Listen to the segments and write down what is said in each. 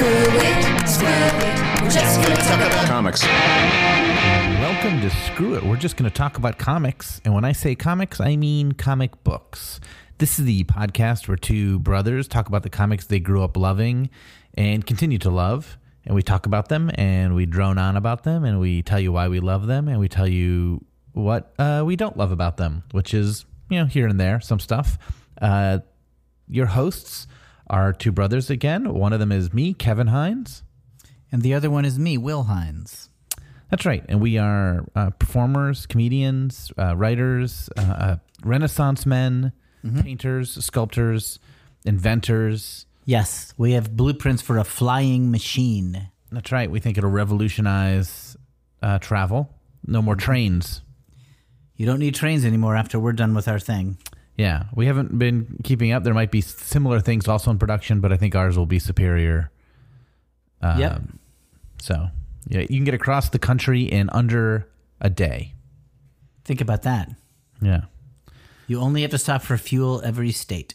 Screw it, screw it. We're just gonna talk about Comics. Welcome to Screw It. We're just going to talk about comics. And when I say comics, I mean comic books. This is the podcast where two brothers talk about the comics they grew up loving and continue to love. And we talk about them and we drone on about them and we tell you why we love them and we tell you what uh, we don't love about them, which is, you know, here and there, some stuff. Uh, your hosts are two brothers again. One of them is me, Kevin Hines. And the other one is me, Will Hines. That's right. And we are uh, performers, comedians, uh, writers, uh, uh, Renaissance men, painters, sculptors, inventors. Yes, we have blueprints for a flying machine. That's right. We think it'll revolutionize uh, travel. No more trains. You don't need trains anymore after we're done with our thing. Yeah, we haven't been keeping up. There might be similar things also in production, but I think ours will be superior. Um, Yep. So, yeah, you can get across the country in under a day. Think about that. Yeah. You only have to stop for fuel every state.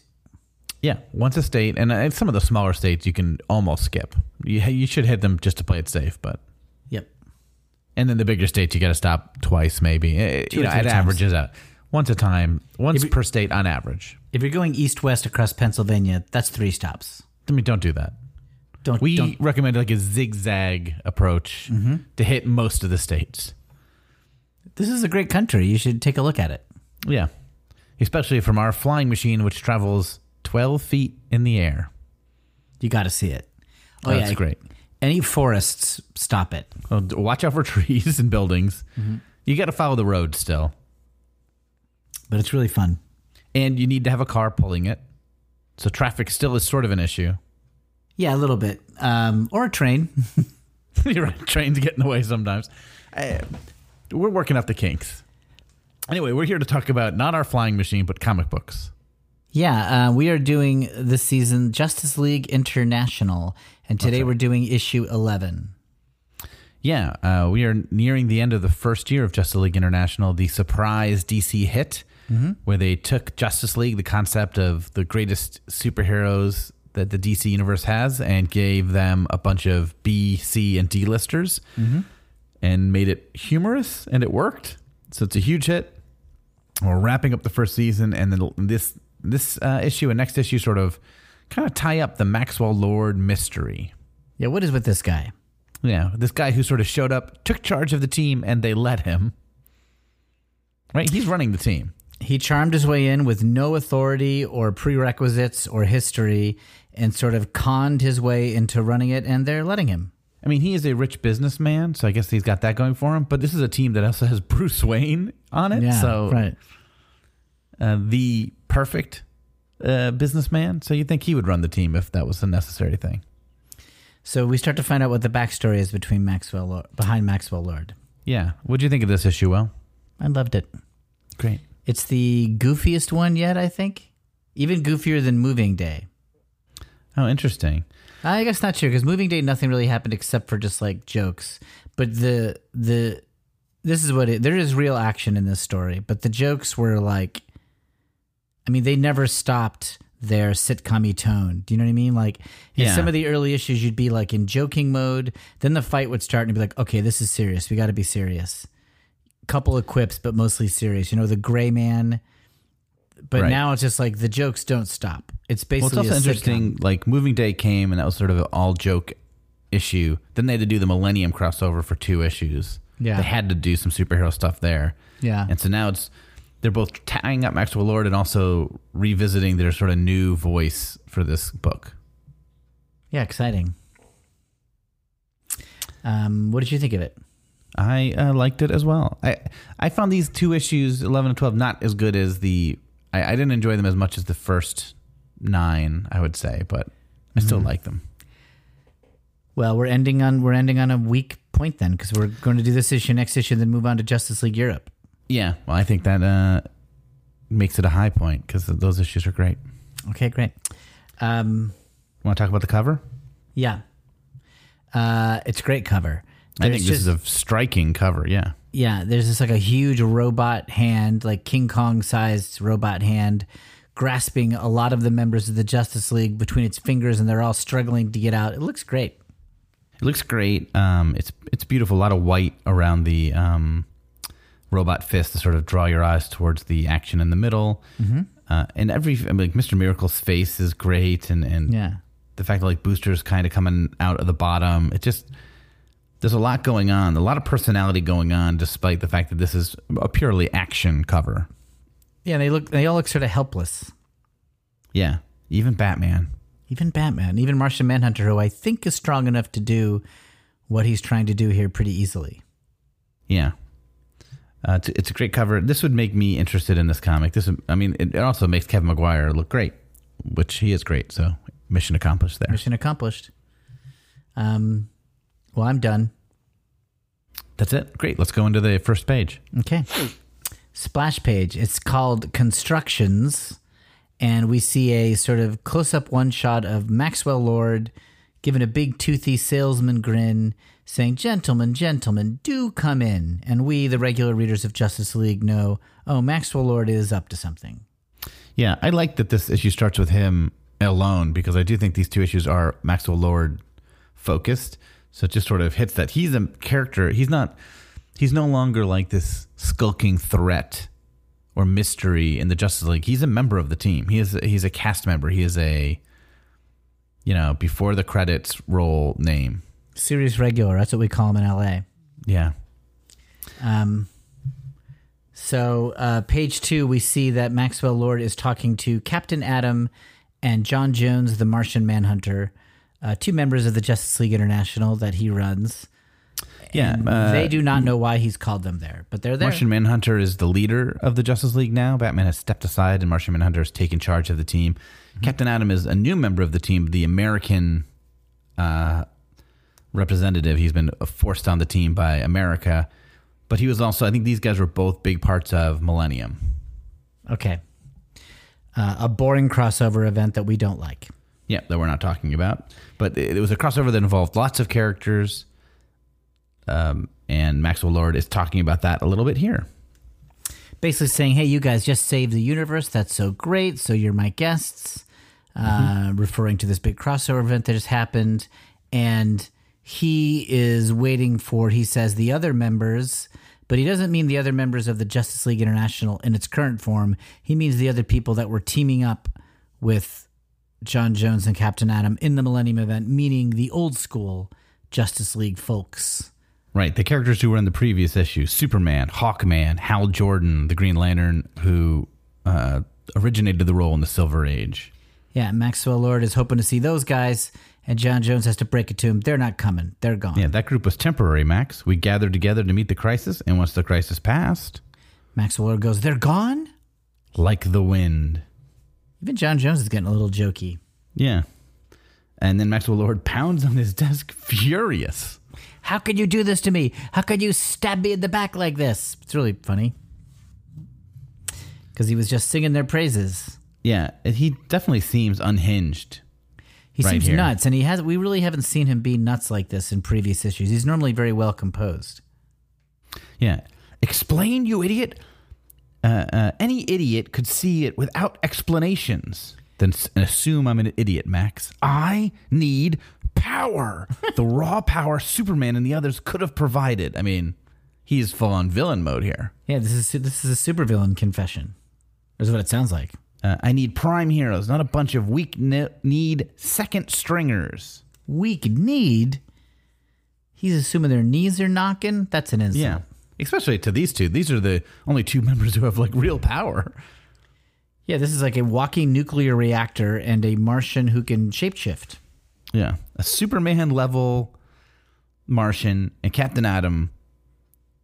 Yeah, once a state, and uh, some of the smaller states you can almost skip. You, you should hit them just to play it safe, but Yep. and then the bigger states you got to stop twice, maybe. Uh, Two you know, it times. averages out once a time, once you- per state on average. If you're going east west across Pennsylvania, that's three stops. I mean, don't do that. Don't We don't recommend like a zigzag approach Mm-hmm. to hit most of the states. This is a great country. You should take a look at it. Yeah, especially from our flying machine, which travels twelve feet in the air. You got to see it. Oh That's yeah, great. Any forests, stop it. Well, watch out for trees and buildings. Mm-hmm. You got to follow the road still. But it's really fun. and you need to have a car pulling it. So traffic still is sort of an issue. Yeah, a little bit. Um, or a train. You're right. Trains get in the way sometimes. Uh, we're working up the kinks. Anyway, we're here to talk about not our flying machine, but comic books. Yeah, uh, we are doing this season Justice League International, and today we're doing issue 11. Yeah, uh, we are nearing the end of the first year of Justice League International, the surprise DC hit, where they took Justice League, the concept of the greatest superheroes that the DC universe has, and gave them a bunch of B, C, and D listers, and made it humorous, and it worked. So it's a huge hit. We're wrapping up the first season, and then this this uh, issue and next issue sort of kind of tie up the Maxwell Lord mystery. Yeah, what is with this guy? Yeah, this guy who sort of showed up, took charge of the team, and they let him. Right? He's running the team. He charmed his way in with no authority or prerequisites or history and sort of conned his way into running it, and they're letting him. I mean, he is a rich businessman, so I guess he's got that going for him. But this is a team that also has Bruce Wayne on it. Yeah, so right. uh, the perfect uh, businessman. So you'd think he would run the team if that was a necessary thing. So we start to find out what the backstory is between Maxwell behind Maxwell Lord. Yeah. What'd you think of this issue, Will? I loved it. Great. It's the goofiest one yet, I think. Even goofier than Moving Day. Oh, interesting. I guess not sure because moving day nothing really happened except for just like jokes. But the the this is what it there is real action in this story, but the jokes were like I mean they never stopped their sitcom tone. Do you know what I mean? Like in Yeah. some of the early issues you'd be like in joking mode, then the fight would start and be like, okay, this is serious. We got to be serious. Couple of quips, but mostly serious. You know, the gray man. But Right. now it's just like the jokes don't stop. It's Well, it's basically also a sitcom. interesting. Like, Moving Day came, and that was sort of an all joke issue. Then they had to do the Millennium crossover for two issues. Yeah. They had to do some superhero stuff there. Yeah. And so now it's they're both tying up Maxwell Lord and also revisiting their sort of new voice for this book. Yeah, exciting. Um, what did you think of it? I uh, liked it as well. I I found these two issues, eleven and twelve, not as good as the. I, I didn't enjoy them as much as the first nine. I would say, but I still like them. Well, we're ending on we're ending on a weak point then because we're going to do this issue, next issue, then move on to Justice League Europe. Yeah, well, I think that uh, makes it a high point because those issues are great. Okay, great. Um, Want to talk about the cover? yeah, uh, it's a great cover. I think this just- is a striking cover. Yeah, yeah. There's just like a huge robot hand, like King Kong sized robot hand, grasping a lot of the members of the Justice League between its fingers, and they're all struggling to get out. It looks great. It looks great. Um, it's it's beautiful. A lot of white around the um, robot fist to sort of draw your eyes towards the action in the middle. Mm-hmm. Uh, and every I mean, like Mr. Miracle's face is great, and and Yeah. the fact that like Booster's kind of coming out of the bottom. It just there's a lot going on, a lot of personality going on, despite the fact that this is a purely action cover. Yeah, they look. They all look sort of helpless. Yeah, even Batman. Even Batman, even Martian Manhunter, who I think is strong enough to do what he's trying to do here pretty easily. Yeah. Uh, it's, it's a great cover. This would make me interested in this comic. This, would, I mean, it, it also makes Kevin Maguire look great, which he is great. So mission accomplished there. Mission accomplished. Um, well, I'm done. That's it. Great. Let's go into the first page. Okay. Splash page. It's called Constructions. And we see a sort of close up one shot of Maxwell Lord giving a big toothy salesman grin, saying, Gentlemen, gentlemen, do come in. And we, the regular readers of Justice League, know, oh, Maxwell Lord is up to something. Yeah, I like that this issue starts with him alone because I do think these two issues are Maxwell Lord focused. So it just sort of hits that he's a character. He's not. He's no longer like this skulking threat or mystery in the Justice League. He's a member of the team. He is. He's a cast member. He is a. You know, before the credits roll name. Serious regular. That's what we call him in LA. Yeah. Um, so, uh, page two, we see that Maxwell Lord is talking to Captain Atom and John Jones, the Martian Manhunter, uh, two members of the Justice League International that he runs. Yeah. Uh, they do not know why he's called them there, but they're there. Martian Manhunter is the leader of the Justice League now. Batman has stepped aside, and Martian Manhunter has taken charge of the team. Captain Atom is a new member of the team, the American uh, representative. He's been forced on the team by America, but he was also. I think these guys were both big parts of Millennium. Okay. Uh, a boring crossover event that we don't like. Yeah, that we're not talking about, but it, it was a crossover that involved lots of characters. Um, and Maxwell Lord is talking about that a little bit here. basically saying, "Hey, you guys just saved the universe. That's so great. So you're my guests." Uh, referring to this big crossover event that just happened, and he is waiting for. He says the other members, but he doesn't mean the other members of the Justice League International in its current form. He means the other people that were teaming up with John Jones and Captain Atom in the Millennium event, meaning the old school Justice League folks. Right, the characters who were in the previous issue: Superman, Hawkman, Hal Jordan, the Green Lantern, who uh, originated the role in the Silver Age. Yeah, Maxwell Lord is hoping to see those guys, and John Jones has to break it to him. They're not coming. They're gone. Yeah, that group was temporary, Max. We gathered together to meet the crisis, and once the crisis passed, Maxwell Lord goes, They're gone? like the wind. Even John Jones is getting a little jokey. Yeah. And then Maxwell Lord pounds on his desk, furious. How could you do this to me? How could you stab me in the back like this? It's really funny. Because he was just singing their praises. Yeah, he definitely seems unhinged. He Right seems here. nuts, and he has. We really haven't seen him be nuts like this in previous issues. He's normally very well composed. Yeah. Explain, you idiot. Uh, uh, any idiot could see it without explanations. Then s- assume I'm an idiot, Max. I need power. the raw power Superman and the others could have provided. I mean, he's full on villain mode here. Yeah, this is this is a supervillain confession. is what it sounds like. Uh, I need prime heroes, not a bunch of weak ne- need second stringers. Weak need. He's assuming their knees are knocking. That's an insult. Yeah. Especially to these two. These are the only two members who have like real power. Yeah, this is like a walking nuclear reactor and a Martian who can shapeshift. Yeah. A Superman level Martian and Captain Atom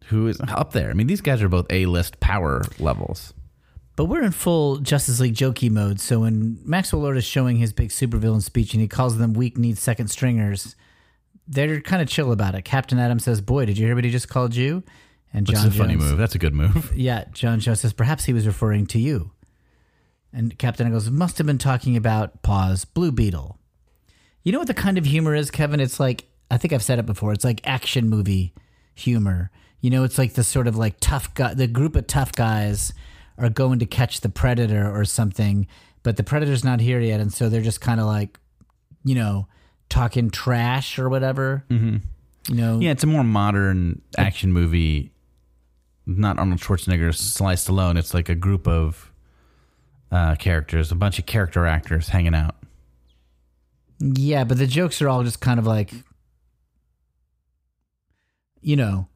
who is up there. I mean, these guys are both A list power levels. But we're in full Justice League jokey mode. So when Maxwell Lord is showing his big supervillain speech and he calls them weak need second stringers, they're kind of chill about it. Captain Atom says, "Boy, did you hear what he just called you?" And Which John is a funny move. That's a good move. Yeah, John Jones says, "Perhaps he was referring to you." And Captain goes, "Must have been talking about pause Blue Beetle." You know what the kind of humor is, Kevin? It's like I think I've said it before. It's like action movie humor. You know, it's like the sort of like tough guy. The group of tough guys are going to catch the predator or something, but the predator's not here yet, and so they're just kind of like, you know, talking trash or whatever. Mm-hmm. You know, Yeah, it's a more modern action movie. Not Arnold Schwarzenegger, Sly Stallone. It's like a group of uh, characters, a bunch of character actors hanging out. Yeah, but the jokes are all just kind of like, you know.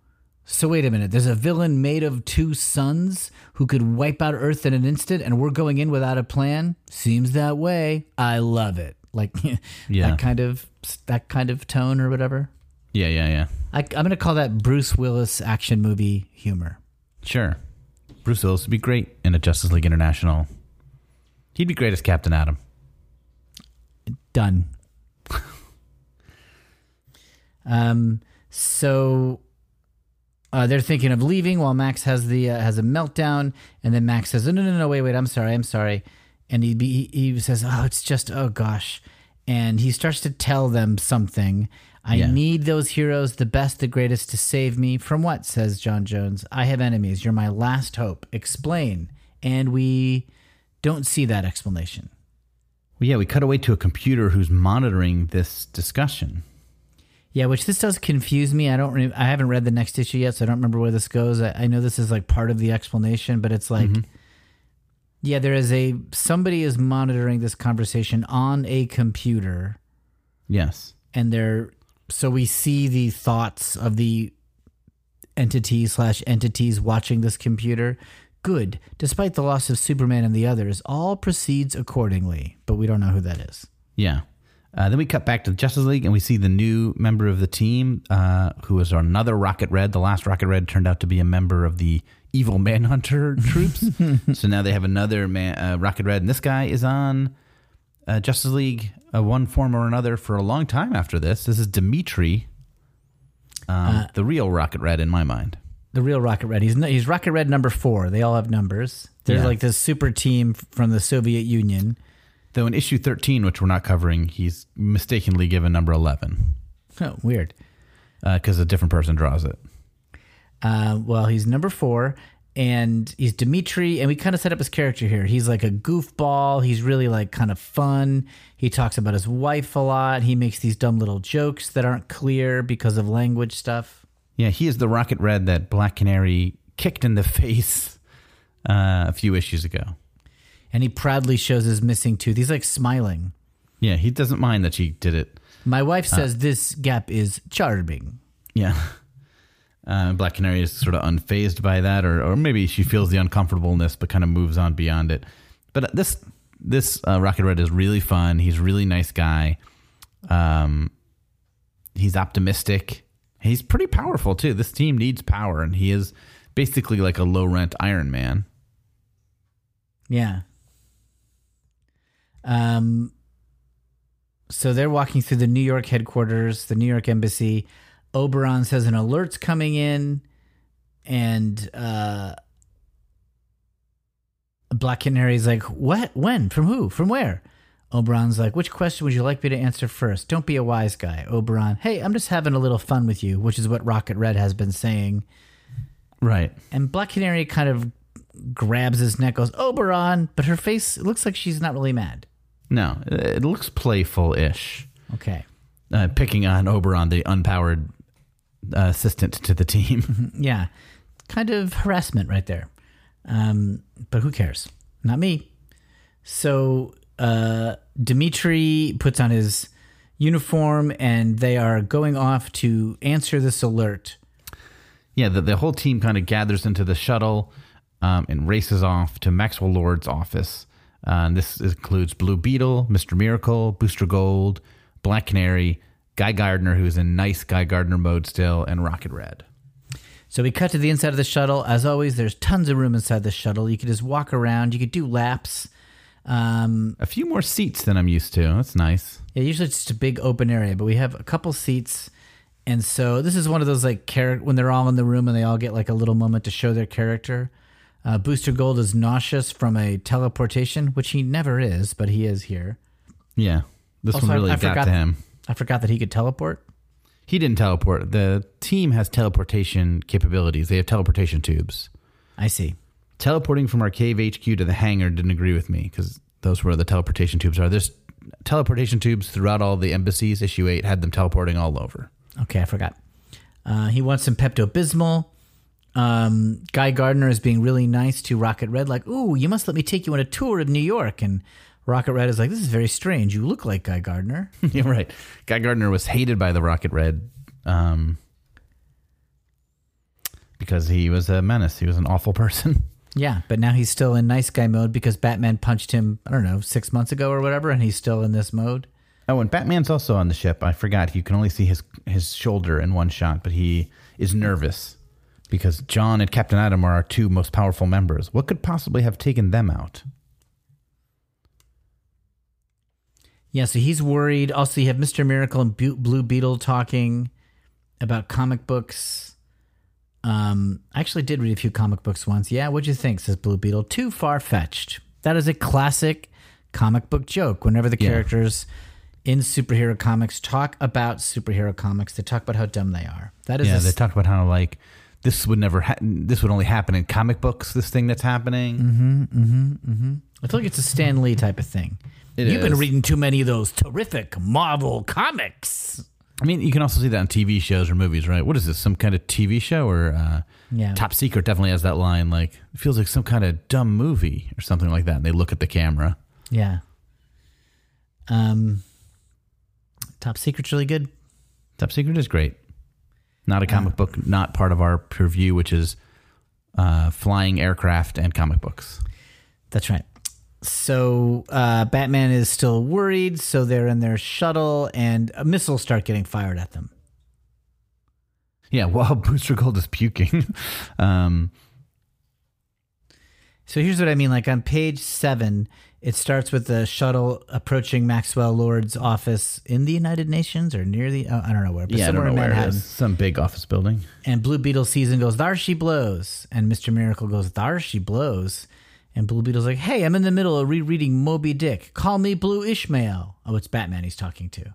So wait a minute. There's a villain made of two suns who could wipe out Earth in an instant, and we're going in without a plan. Seems that way. I love it. Like Yeah. that kind of that kind of tone or whatever. Yeah, yeah, yeah. I, I'm gonna call that Bruce Willis action movie humor. Sure. Bruce Willis would be great in a Justice League International. He'd be great as Captain Atom. Done. um. So uh, they're thinking of leaving while Max has the uh, has a meltdown, and then Max says, "No, no, no, no, wait, wait, I'm sorry, I'm sorry," and he be, he says, "Oh, it's just, oh gosh," and he starts to tell them something. I Yeah. need those heroes, the best, the greatest, to save me from what? Says John Jones. I have enemies. You're my last hope. Explain, and we don't see that explanation. Well, yeah, we cut away to a computer who's monitoring this discussion. Yeah, which this does confuse me. I don't. Re- I haven't read the next issue yet, so I don't remember where this goes. I, I know this is like part of the explanation, but it's like, mm-hmm. yeah, there is a somebody is monitoring this conversation on a computer, Yes. and they're so we see the thoughts of the entity slash entities watching this computer. Good, despite the loss of Superman and the others, all proceeds accordingly, but we don't know who that is. Yeah. Uh, then we cut back to the Justice League and we see the new member of the team, uh, who is another Rocket Red. The last Rocket Red turned out to be a member of the evil Manhunter troops. so now they have another man, uh, Rocket Red. And this guy is on uh, Justice League, uh, one form or another, for a long time after this. This is Dimitri, um, the real Rocket Red in my mind. the real Rocket Red. He's he's Rocket Red number four. They all have numbers. There's Yeah. like this super team from the Soviet Union. Though in issue 13, which we're not covering, he's mistakenly given number 11 Oh, weird. because a different person draws it. Uh, well, he's number four, and he's Dimitri. And we kind of set up his character here. He's like a goofball. He's really like kind of fun. He talks about his wife a lot. He makes these dumb little jokes that aren't clear because of language stuff. Yeah, he is the Rocket Red that Black Canary kicked in the face uh, a few issues ago. And he proudly shows his missing tooth. He's like smiling. Yeah, he doesn't mind that she did it. My wife says this gap is charming. Yeah. Uh, Black Canary is sort of unfazed by that, or, or maybe she feels the uncomfortableness, but kind of moves on beyond it. But this this uh, Rocket Red is really fun. He's a really nice guy. Um, he's optimistic. He's pretty powerful too. This team needs power, and he is basically like a low rent Iron Man. Yeah. Um. So they're walking through the New York headquarters, the New York embassy. Oberon says an alert's coming in, and uh, Black Canary's like, "What? When? From who? From where?" Oberon's like, "Which question would you like me to answer first? Don't be a wise guy." Oberon, "Hey, I'm just having a little fun with you," which is what Rocket Red has been saying. Right. And Black Canary kind of grabs his neck, goes, Oberon, but her face looks like she's not really mad. No, it looks playful ish. Okay. Uh, picking on Oberon, the unpowered uh, assistant to the team. Yeah. Kind of harassment right there. Um, but who cares? Not me. So uh, Dimitri puts on his uniform and they are going off to answer this alert. yeah, the, the whole team kind of gathers into the shuttle um, and races off to Maxwell Lord's office. Uh, and this includes Blue Beetle, Mr. Miracle, Booster Gold, Black Canary, Guy Gardner, who's in nice Guy Gardner mode still, and Rocket Red. So we cut to the inside of the shuttle. As always, there's tons of room inside the shuttle. You could just walk around. You could do laps. Um, A few more seats than I'm used to. That's nice. Yeah, usually it's just a big open area, but we have a couple seats. And so this is one of those like character when they're all in the room and they all get like a little moment to show their character. Uh, Booster Gold is nauseous from a teleportation, which he never is, but he is here. Yeah, this Also, one I- really I got forgot- to him. I forgot that he could teleport. He didn't teleport. The team has teleportation capabilities. They have teleportation tubes. I see. Teleporting from our cave HQ to the hangar didn't agree with me because those were the teleportation tubes are. There's teleportation tubes throughout all the embassies. Issue 8 had them teleporting all over. Okay, I forgot. Uh, he wants some Pepto Bismol. Um, Guy Gardner is being really nice to Rocket Red, like, "Ooh, you must let me take you on a tour of New York." And Rocket Red is like, "This is very strange. You look like Guy Gardner." You're right. Guy Gardner was hated by the Rocket Red um, because he was a menace. He was an awful person. yeah, but now he's still in nice guy mode because Batman punched him. I don't know, six months ago or whatever, and he's still in this mode. Oh, and Batman's also on the ship. I forgot. You can only see his his shoulder in one shot, but he is nervous because John and Captain Atom are our two most powerful members. What could possibly have taken them out? Yeah, so he's worried. Also, you have Mr. Miracle and Blue Beetle talking about comic books. Um, I actually did read a few comic books once. Yeah, what'd you think? Says Blue Beetle. Too far fetched. That is a classic comic book joke. Whenever the Yeah. characters in superhero comics talk about superhero comics, they talk about how dumb they are. That is Yeah, a they talked about how like this would never ha- this would only happen in comic books. This thing that's happening. Mm-hmm, mm-hmm, Mm-hmm. I feel like it's a Stan Lee type of thing. It You've been reading too many of those terrific Marvel comics. I mean, you can also see that on TV shows or movies, right? What is this? Some kind of TV show or uh, Yeah. Top Secret definitely has that line. Like it feels like some kind of dumb movie or something like that. And they look at the camera. Yeah. Um, Top Secret's really good. Top Secret is great. Not a comic book, not part of our purview, which is uh, flying aircraft and comic books. That's right. So uh, Batman is still worried. So they're in their shuttle, and missiles start getting fired at them. Yeah, while Booster Gold is puking. um, So here's what I mean. Like on page seven, it starts with the shuttle approaching Maxwell Lord's office in the United Nations or near the oh, I don't know where, but yeah, somewhere in where it Manhattan. Some big office building. And Blue Beetle sees and goes, "There she blows." And Mister Miracle goes, "There she blows." And Blue Beetle's like, "Hey, I'm in the middle of rereading Moby Dick. Call me Blue Ishmael." Oh, it's Batman he's talking to.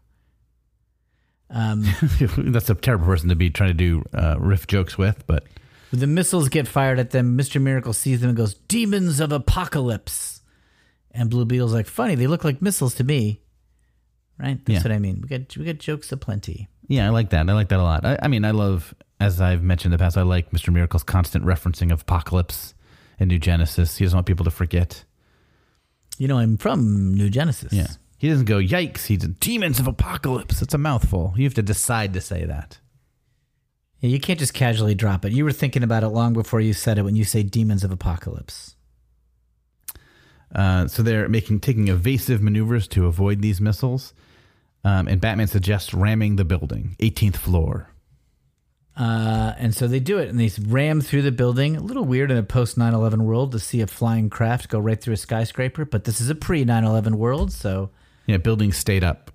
Um, That's a terrible person to be trying to do uh, riff jokes with, but the missiles get fired at them. Mister Miracle sees them and goes, "Demons of Apocalypse." And Blue Beetle's like, "Funny, they look like missiles to me." Right? That's Yeah. what I mean. We got we got jokes aplenty. yeah, I like that. I like that a lot. I, I mean, I love, as I've mentioned in the past, I like Mr. Miracle's constant referencing of Apocalypse and New Genesis. He doesn't want people to forget. You know, I'm from New Genesis. Yeah. He doesn't go, yikes, he's demons of apocalypse. It's a mouthful. You have to decide to say that. Yeah, you can't just casually drop it. You were thinking about it long before you said it when you say demons of apocalypse. Uh, so they're making taking evasive maneuvers to avoid these missiles. Um, and Batman suggests ramming the building, 18th floor. Uh, and so they do it and they ram through the building. A little weird in a post 9 11 world to see a flying craft go right through a skyscraper, but this is a pre 9 11 world. So, Yeah, buildings stayed up.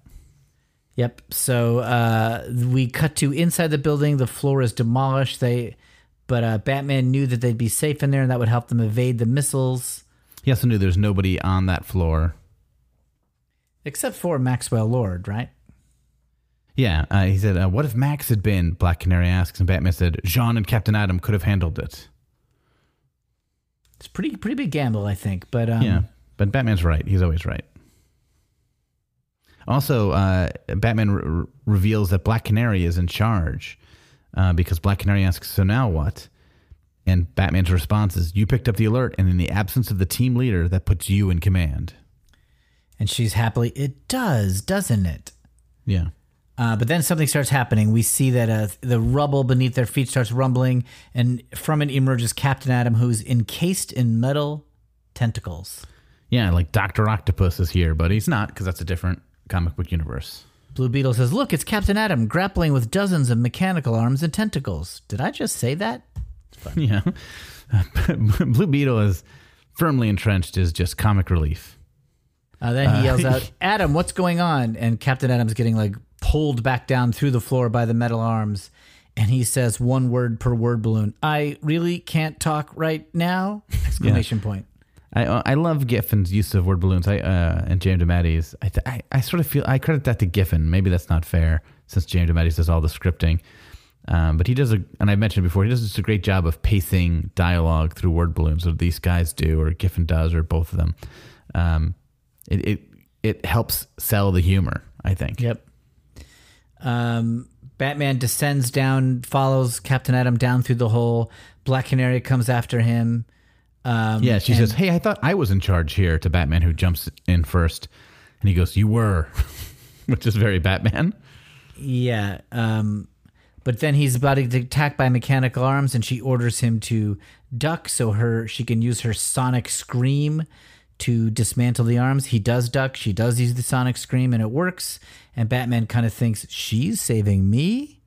yep. So uh, we cut to inside the building. The floor is demolished. They, But uh, Batman knew that they'd be safe in there and that would help them evade the missiles, He also knew there's nobody on that floor. except for Maxwell Lord, right? Yeah, uh, he said, uh, "What if Max had been?" Black Canary asks, and Batman said, "Jean and Captain Atom could have handled it." It's pretty pretty big gamble, I think. But um, yeah, but Batman's right. He's always right. Also, uh, Batman re- reveals that Black Canary is in charge uh, because Black Canary asks, "So now what?" And Batman's response is, "You picked up the alert, and in the absence of the team leader, that puts you in command." and she's happily. It does, doesn't it? Yeah. Uh, but then something starts happening. We see that uh, the rubble beneath their feet starts rumbling, and from it emerges Captain Atom, who's encased in metal tentacles. Yeah, like Doctor Octopus is here, but he's not because that's a different comic book universe. Blue Beetle says, Look, it's Captain Atom grappling with dozens of mechanical arms and tentacles. Did I just say that? Yeah. Blue Beetle is firmly entrenched as just comic relief. Uh, then he yells out, Atom, what's going on? And Captain Atom's getting like pulled back down through the floor by the metal arms. And he says one word per word balloon. I really can't talk right now! Exclamation point. I I love Giffen's use of word balloons. I uh, and James DeMatteis. I, th- I I sort of feel I credit that to Giffen. Maybe that's not fair since James DeMatteis does all the scripting. Um, but he does a, and I mentioned before, he does just a great job of pacing dialogue through word balloons. That these guys do, or Giffen does, or both of them. Um, it, it it helps sell the humor. I think. Yep. Um, Batman descends down, follows Captain Atom down through the hole. Black Canary comes after him. Um, Yeah, she and- says, "Hey, I thought I was in charge here." To Batman, who jumps in first, and he goes, "You were," which is very Batman. Yeah. Um, but then he's about to get attacked by mechanical arms, and she orders him to duck so her she can use her sonic scream to dismantle the arms. He does duck. She does use the sonic scream, and it works. And Batman kind of thinks she's saving me.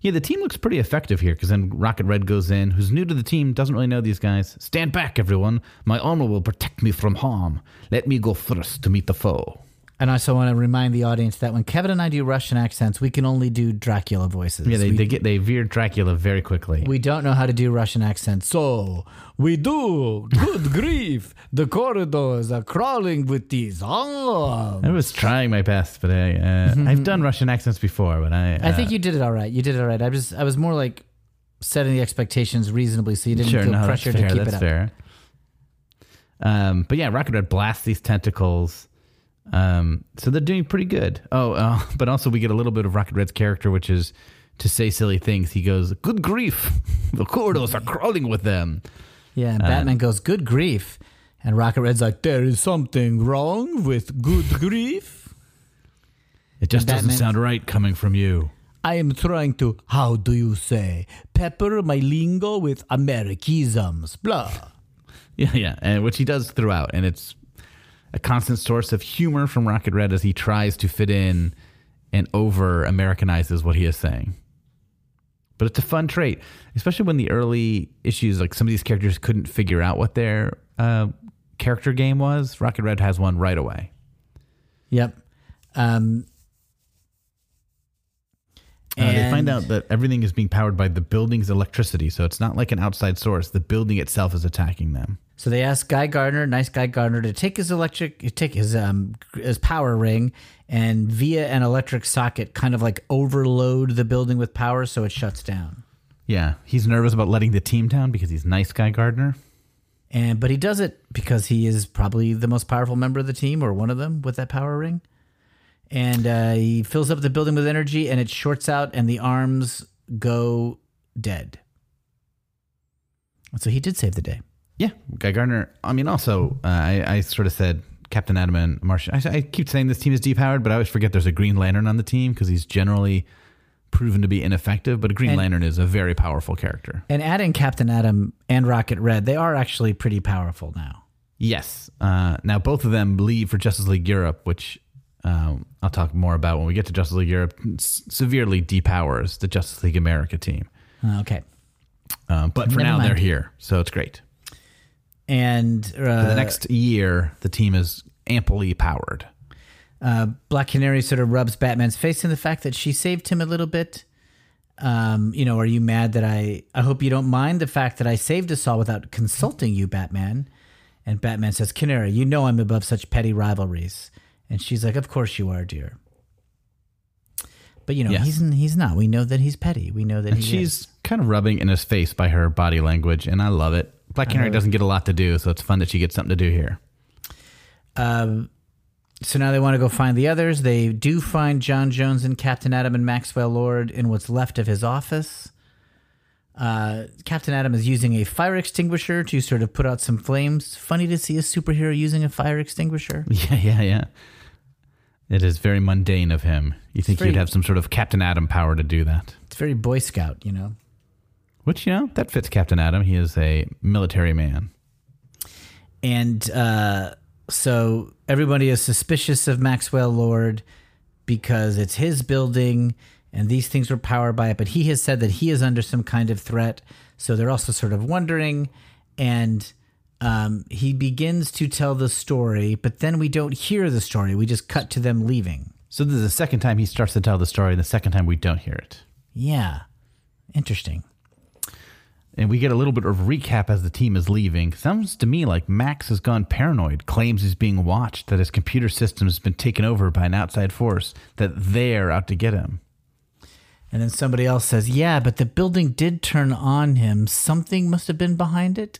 Yeah, the team looks pretty effective here because then Rocket Red goes in, who's new to the team, doesn't really know these guys. Stand back, everyone. My armor will protect me from harm. Let me go first to meet the foe. And I also want to remind the audience that when Kevin and I do Russian accents, we can only do Dracula voices. Yeah, they, we, they get they veer Dracula very quickly. we don't know how to do Russian accents. So we do. Good grief. The corridors are crawling with these arms. I was trying my best, but I uh, I've done Russian accents before, but I I uh, think you did it all right. You did it all right. I was I was more like setting the expectations reasonably so you didn't sure feel no, that's pressured to keep that's it up. fair. Um, but yeah, Rocket Red blasts these tentacles. Um, so they're doing pretty good. Oh, uh, but also we get a little bit of Rocket Red's character, which is to say silly things. He goes, "Good grief, the corridors are crawling with them." Yeah, and Batman goes, Good grief. And Rocket Red's like, There is something wrong with good grief. It just And doesn't Batman- sound right coming from you. I am trying to, how do you say, pepper my lingo with Americisms, blah. Yeah, yeah, and which he does throughout, and it's a constant source of humor from Rocket Red as he tries to fit in and over Americanizes what he is saying. But it's a fun trait, especially when the early issues, like some of these characters couldn't figure out what their uh, character game was. Rocket Red has one right away. Yep. Um, Uh, they find out that everything is being powered by the building's electricity, so it's not like an outside source. The building itself is attacking them. So they asked Guy Gardner, nice Guy Gardner, to take his electric, take his um his power ring, and via an electric socket, kind of like overload the building with power, so it shuts down. Yeah, he's nervous about letting the team down because he's nice guy Gardner. And but he does it because he is probably the most powerful member of the team, or one of them, with that power ring. And uh, he fills up the building with energy, and it shorts out, and the arms go dead. So he did save the day. Yeah, Guy Gardner. I mean, also, uh, I, I sort of said Captain Atom and Martian. I, I keep saying this team is depowered, but I always forget there's a Green Lantern on the team because he's generally proven to be ineffective. But a Green And- Lantern is a very powerful character. And adding Captain Atom and Rocket Red, they are actually pretty powerful now. Yes. Uh, now both of them leave for Justice League Europe, which um, I'll talk more about when we get to Justice League Europe. s- severely depowers the Justice League America team, Uh, Okay. um, but for Never now mind. they're here, so it's great. And uh, For the next year, the team is amply powered. uh, Black Canary sort of rubs Batman's face in the fact that she saved him a little bit. Um, you know, are you mad that I? I hope you don't mind the fact that I saved us all without consulting you, Batman. And Batman says, "Canary, you know I'm above such petty rivalries." And she's like, "Of course you are, dear." But you know, Yes. he's he's not. We know that he's petty. We know that she's is. kind of rubbing in his face by her body language, and I love it. Black Canary doesn't get a lot to do, so it's fun that she gets something to do here. Um, so now they want to go find the others. They do find John Jones and Captain Atom and Maxwell Lord in what's left of his office. Uh, Captain Atom is using a fire extinguisher to sort of put out some flames. Funny to see a superhero using a fire extinguisher. Yeah, yeah, yeah. It is very mundane of him. You think very- he'd have some sort of Captain Atom power to do that? It's very Boy Scout, you know. Which, you know, that fits Captain Atom. He is a military man. And uh, so everybody is suspicious of Maxwell Lord because it's his building and these things were powered by it. But he has said that he is under some kind of threat. So they're also sort of wondering. And um, he begins to tell the story, but then we don't hear the story. We just cut to them leaving. So this is the second time he starts to tell the story, and the second time we don't hear it. Yeah. Interesting. And we get a little bit of recap as the team is leaving. Sounds to me like Max has gone paranoid, claims he's being watched, that his computer system has been taken over by an outside force, that they're out to get him. And then somebody else says, "Yeah, but the building did turn on him. Something must have been behind it."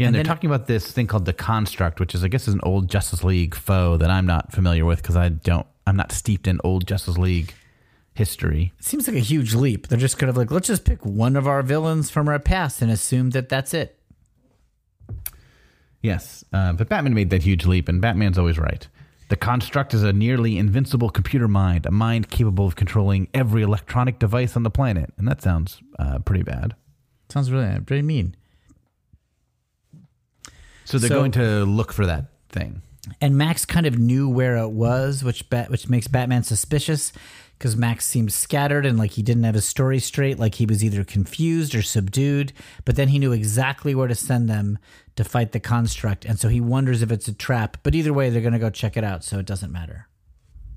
Yeah, and, And they're then- talking about this thing called the Construct, which is, I guess, is an old Justice League foe that I'm not familiar with because I don't, I'm not steeped in old Justice League history. It seems like a huge leap. They're just kind of like, let's just pick one of our villains from our past and assume that that's it. Yes, uh, but Batman made that huge leap, and Batman's always right. The construct is a nearly invincible computer mind, a mind capable of controlling every electronic device on the planet. And that sounds uh, pretty bad. Sounds really, really mean. So they're So- going to look for that thing. And Max kind of knew where it was, which bat, which makes Batman suspicious because Max seemed scattered and like he didn't have his story straight, like he was either confused or subdued. But then he knew exactly where to send them to fight the construct, and so he wonders if it's a trap. But either way, they're going to go check it out, so it doesn't matter.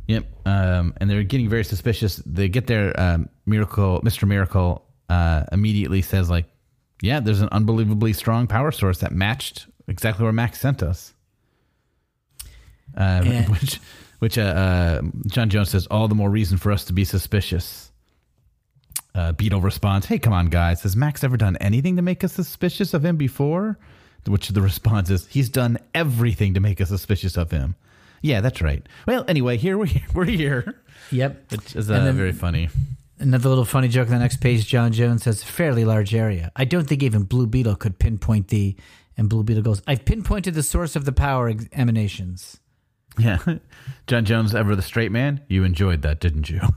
Yep. Um, and they're getting very suspicious. They get there. Um, Miracle, Mr. Miracle, uh, immediately says, like, yeah, there's an unbelievably strong power source that matched exactly where Max sent us. Uh, which, which uh, uh, John Jones says, all the more reason for us to be suspicious. Uh, Beetle responds, hey, come on, guys. Has Max ever done anything to make us suspicious of him before? Which the response is, he's done everything to make us suspicious of him. Yeah, that's right. Well, anyway, here we we're here, Yep. which is uh, very funny. Another little funny joke on the next page. John Jones says, "Fairly large area. I don't think even Blue Beetle could pinpoint the." And Blue Beetle goes, "I've pinpointed the source of the power ex- emanations." Yeah, John Jones, ever the straight man. You enjoyed that, didn't you?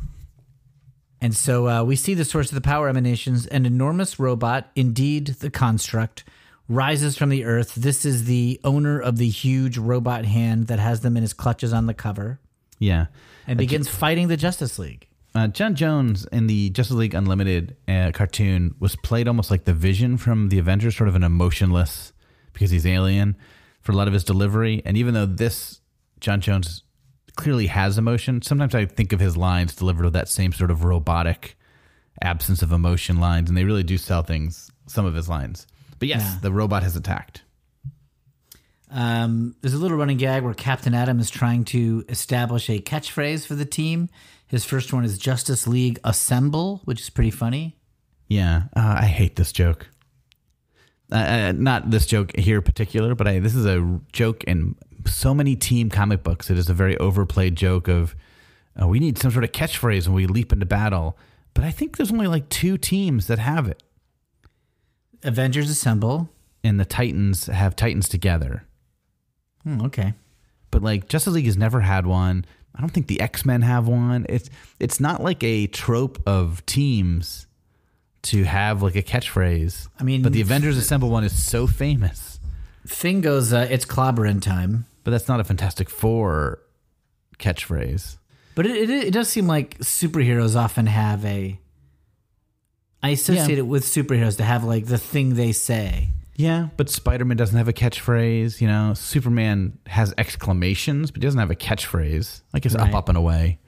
And so uh, we see the source of the power emanations. An enormous robot, indeed the construct, rises from the earth. This is the owner of the huge robot hand that has them in his clutches on the cover Yeah. and begins fighting the Justice League. Uh, John Jones in the Justice League Unlimited uh, cartoon was played almost like the Vision from the Avengers, sort of an emotionless because he's alien for a lot of his delivery. And even though this John Jones clearly has emotion, sometimes I think of his lines delivered with that same sort of robotic absence of emotion lines, and they really do sell things. Some of his lines, but yes, Yeah. the robot has attacked. Um, there's a little running gag where Captain Atom is trying to establish a catchphrase for the team. His first one is Justice League Assemble, which is pretty funny. Yeah, uh, I hate this joke. Uh, uh, not this joke here in particular, but I, this is a joke in so many team comic books. It is a very overplayed joke of uh, we need some sort of catchphrase when we leap into battle. But I think there's only like two teams that have it, Avengers Assemble. and the Titans have Titans together. Hmm, okay. But like Justice League has never had one. I don't think the X Men have one. It's it's not like a trope of teams to have like a catchphrase. I mean, but the Avengers Assemble one is so famous. Thing goes, uh, it's clobbering time. But that's not a Fantastic Four catchphrase. But it, it, it does seem like superheroes often have a. I associate Yeah. it with superheroes to have like the thing they say. Yeah, but Spider Man doesn't have a catchphrase. You know, Superman has exclamations, but he doesn't have a catchphrase. Like it's Right. up, up, and away.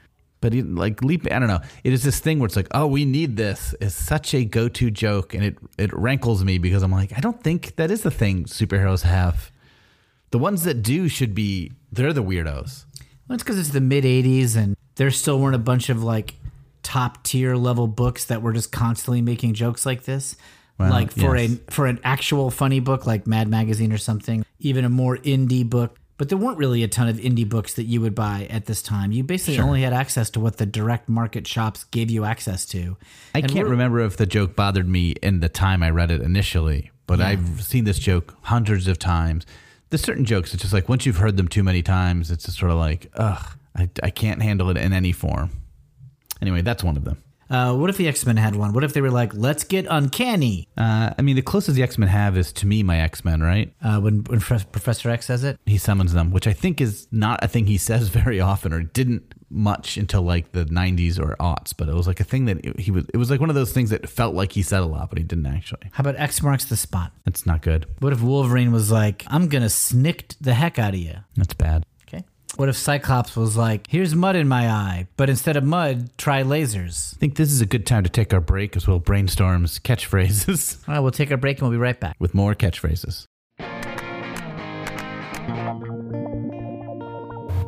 But like leap, I don't know. It is this thing where it's like, oh, we need this. It's such a go to joke, and it it rankles me because I'm like, I don't think that is the thing superheroes have. The ones that do should be they're the weirdos. Well, it's because it's the mid 80s and there still weren't a bunch of like top tier level books that were just constantly making jokes like this. Well, like for yes. a for an actual funny book like Mad Magazine or something, even a more indie book. But there weren't really a ton of indie books that you would buy at this time. You basically only had access to what the direct market shops gave you access to. I And can't remember if the joke bothered me in the time I read it initially, but I've seen this joke hundreds of times. There's certain jokes, it's just like once you've heard them too many times, it's just sort of like, ugh, I, I can't handle it in any form. Anyway, that's one of them. Uh, what if the X Men had one? What if they were like, "Let's get uncanny"? Uh, I mean, the closest the X Men have is to me, my X Men, right? Uh, when when Prof- Professor X says it, He summons them, which I think is not a thing he says very often or didn't much until like the 90s or aughts, but it was like a thing that he was, it was like one of those things that felt like he said a lot, but he didn't actually. how about X marks the spot? That's not good. What if Wolverine was like, "I'm gonna snicked the heck out of you"? That's bad. What if Cyclops was like, "Here's mud in my eye, but instead of mud, try lasers"? I think this is a good time to take our break as we'll brainstorm catchphrases All right, we'll take our break and we'll be right back. with more catchphrases.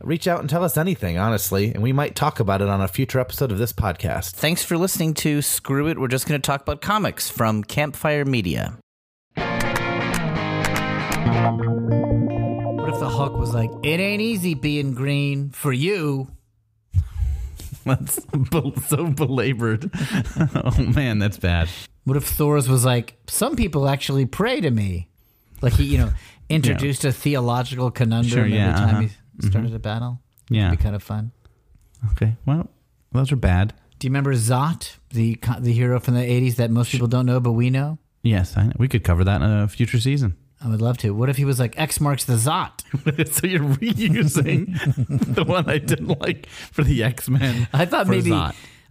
Reach out and tell us anything, honestly, and we might talk about it on a future episode of this podcast. Thanks for listening to Screw It. We're just going to talk about comics from Campfire Media. What if the Hulk was like, "It ain't easy being green for you." That's so belabored. oh man, that's bad. What if Thor's was like, "Some people actually pray to me," like he, you know, introduced a theological conundrum Sure, every yeah, time uh-huh. he Mm-hmm. started a battle. Yeah. It'd be kind of fun. Okay, well, those are bad. Do you remember Zot, the the hero from the '80s that most people don't know, but we know? Yes, I know. we could cover that in a future season. I would love to. What if he was like X marks the Zot? so you're reusing the one I didn't like for the X Men. I thought maybe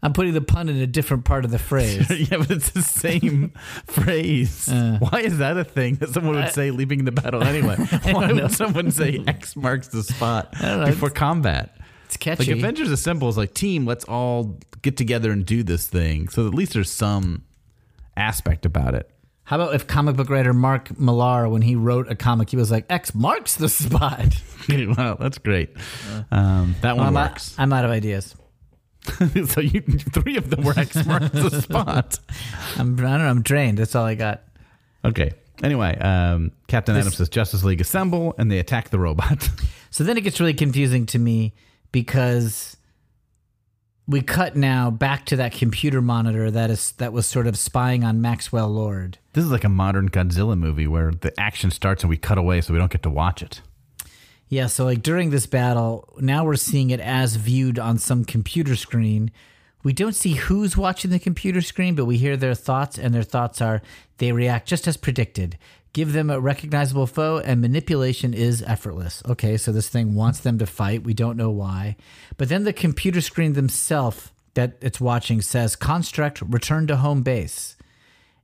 I'm putting the pun in a different part of the phrase. yeah, but it's the same phrase. Uh. Why is that a thing that someone would say leaving the battle anyway? Why would someone say X marks the spot know. before combat? It's catchy. Like. Avengers Assemble is like team. Let's all get together and do this thing. So at least there's some aspect about it. How about if comic book writer Mark Millar, when he wrote a comic, he was like X marks the spot. wow, that's great. Um, that one I'm works. out, I'm out of ideas. so you, three of them were X marks the spot. I'm, I don't know. I'm drained. That's all I got. Okay. Anyway, um, Captain Atom says Justice League assemble, and they attack the robot. So then it gets really confusing to me because we cut now back to that computer monitor that is that was sort of spying on Maxwell Lord. this is like a modern Godzilla movie where the action starts and we cut away, so we don't get to watch it. Yeah, so like during this battle, now we're seeing it as viewed on some computer screen. We don't see who's watching the computer screen, but we hear their thoughts, and their thoughts are they react just as predicted. Give them a recognizable foe, and manipulation is effortless. Okay, so this thing wants them to fight. We don't know why. But then the computer screen themselves that it's watching says construct return to home base.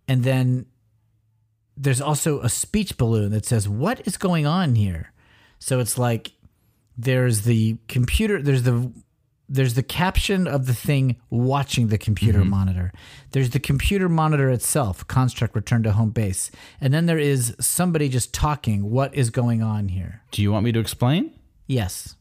And then there's also a speech balloon that says, What is going on here? So it's like there's the computer, there's the there's the caption of the thing watching the computer mm-hmm. monitor. There's the computer monitor itself, construct return to home base. And then there is somebody just talking, what is going on here? Do you want me to explain? Yes.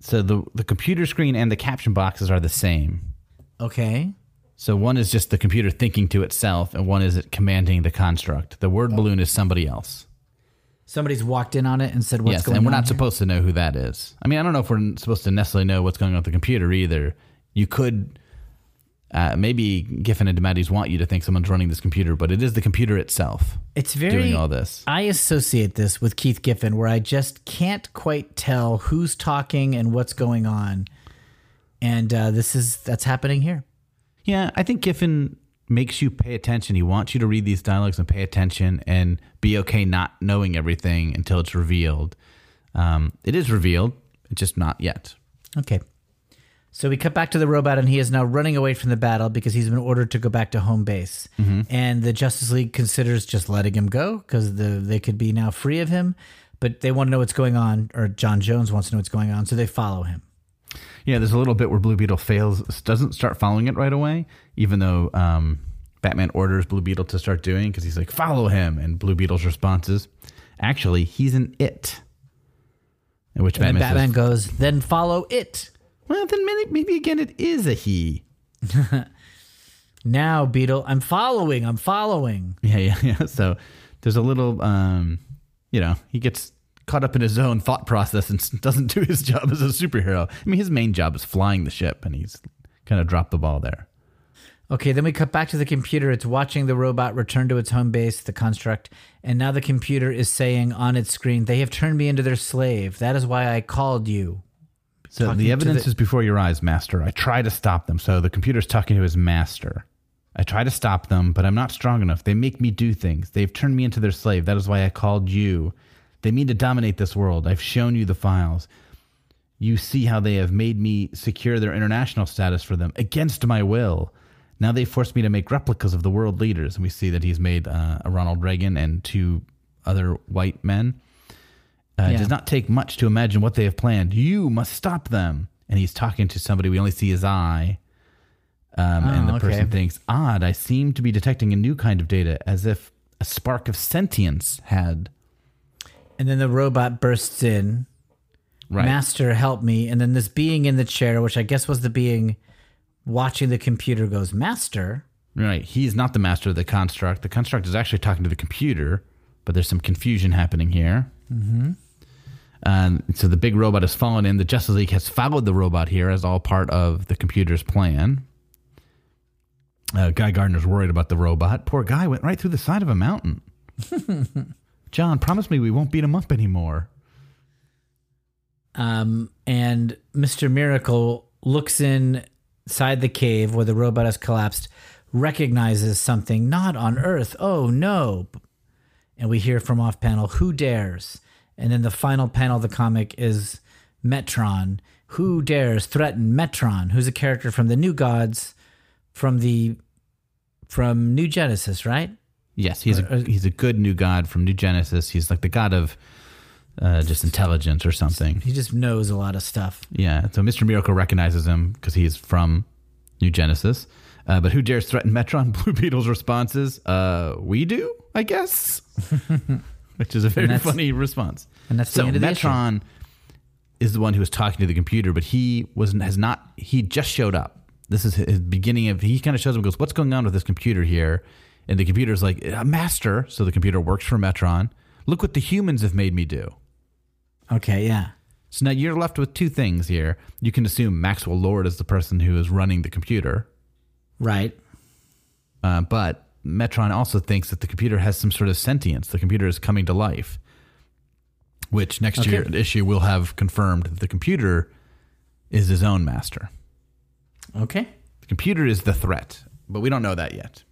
So the the computer screen and the caption boxes are the same. Okay. So one is just the computer thinking to itself, and one is it commanding the construct. The word oh. balloon is somebody else. Somebody's walked in on it and said, what's yes, going on? and we're not here? supposed to know who that is. I mean, I don't know if we're supposed to necessarily know what's going on with the computer either. You could, uh, maybe Giffen and DeMatteis want you to think someone's running this computer, but it is the computer itself It's very doing all this. I associate this with Keith Giffen, where I just can't quite tell who's talking and what's going on, and uh, this is that's happening here. Yeah, I think Giffen makes you pay attention. He wants you to read these dialogues and pay attention and be okay not knowing everything until it's revealed. Um, it is revealed, just not yet. Okay, so we cut back to the robot, and he is now running away from the battle because he's been ordered to go back to home base, and the Justice League considers just letting him go because the they could be now free of him, but they want to know what's going on, or John Jones wants to know what's going on, so they follow him. Yeah, there's a little bit where Blue Beetle fails, doesn't start following it right away, even though um, Batman orders Blue Beetle to start doing because he's like, follow him. And Blue Beetle's response is, actually, he's an it. In which And Batman, Batman says, goes, then follow it. well, then maybe, maybe again it is a he. Now, Beetle, I'm following. I'm following. Yeah, yeah, yeah. So there's a little, um, you know, he gets caught up in his own thought process and doesn't do his job as a superhero. I mean, his main job is flying the ship, and he's kind of dropped the ball there. Okay, then we cut back to the computer. It's watching the robot return to its home base, the construct, and now the computer is saying on its screen, They have turned me into their slave. That is why I called you. So Talking the evidence the- is before your eyes, master. I try to stop them. So the computer's talking to his master. I try to stop them, but I'm not strong enough. They make me do things. They've turned me into their slave. That is why I called you. They mean to dominate this world. I've shown you the files. You see how they have made me secure their international status for them against my will. Now they force me to make replicas of the world leaders. And we see that he's made uh, a Ronald Reagan and two other white men. Uh, It does not take much to imagine what they have planned. You must stop them. And he's talking to somebody. We only see his eye. Um, and the Oh, okay. person thinks, odd, I seem to be detecting a new kind of data, as if a spark of sentience had. And then the robot bursts in. Right. Master, help me. And then this being in the chair, which I guess was the being watching the computer, goes, Master. Right. He's not the master of the construct. The construct is actually talking to the computer, but there's some confusion happening here. Mm-hmm. Um, so the big robot has fallen in. The Justice League has followed the robot here as all part of the computer's plan. Uh, Guy Gardner's worried about the robot. Poor guy went right through the side of a mountain. John, promise me we won't beat him up anymore. Um, and Mr. Miracle looks inside the cave where the robot has collapsed, recognizes something not on Earth. Oh no. And we hear from off panel, who dares? And then the final panel of the comic is Metron. Who dares threaten Metron, who's a character from the New Gods from the from New Genesis, right? Yes, he's a, he's a good new god from New Genesis. He's like the god of uh, just intelligence or something. He just knows a lot of stuff. Yeah, so Mr. Miracle recognizes him because he's from New Genesis. Uh, but who dares threaten Metron? Blue Beetle's response is, uh, we do, I guess. Which is a very funny response. and that's the so of the. Metron is the one who was talking to the computer, but he was has not. He just showed up. This is his beginning of. He kind of shows up and goes, "What's going on with this computer here?" And the computer's like, "A master." So the computer works for Metron. Look what the humans have made me do. Okay, yeah. So now you're left with two things here. You can assume Maxwell Lord is the person who is running the computer, Right. uh, but Metron also thinks that the computer has some sort of sentience. The computer is coming to life, which next Okay. year issue will have confirmed that the computer is his own master. Okay. The computer is the threat, but we don't know that yet.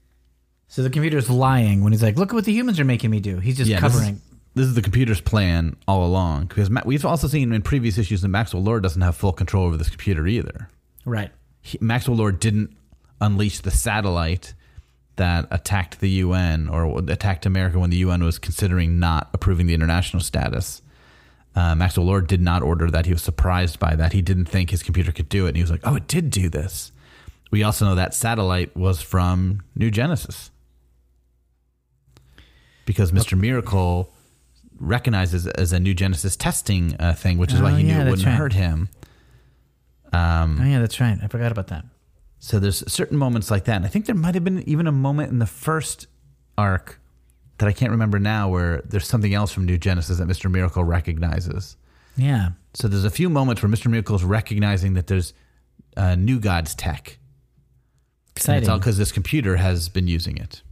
So the computer's lying when he's like, "Look at what the humans are making me do." He's just Yeah, this is- covering. This is, the computer's plan all along because Ma- we've also seen in previous issues that Maxwell Lord doesn't have full control over this computer either. Right. he, Maxwell Lord didn't unleash the satellite that attacked the UN or attacked America when the UN was considering not approving the international status. Uh, Maxwell Lord did not order that. He was surprised by that. He didn't think his computer could do it. And he was like, oh, it did do this. We also know that satellite was from New Genesis because Mr. Miracle recognizes it as a New Genesis testing uh, thing, which is why Oh, he knew it wouldn't right. hurt him. Um, Oh yeah, that's right. I forgot about that. so there's certain moments like that. And I think there might have been even a moment in the first arc that I can't remember now where there's something else from New Genesis that Mr. Miracle recognizes. Yeah. So there's a few moments where Mr. Miracle is recognizing that there's uh, New God's tech. And Exciting. it's all because this computer has been using it.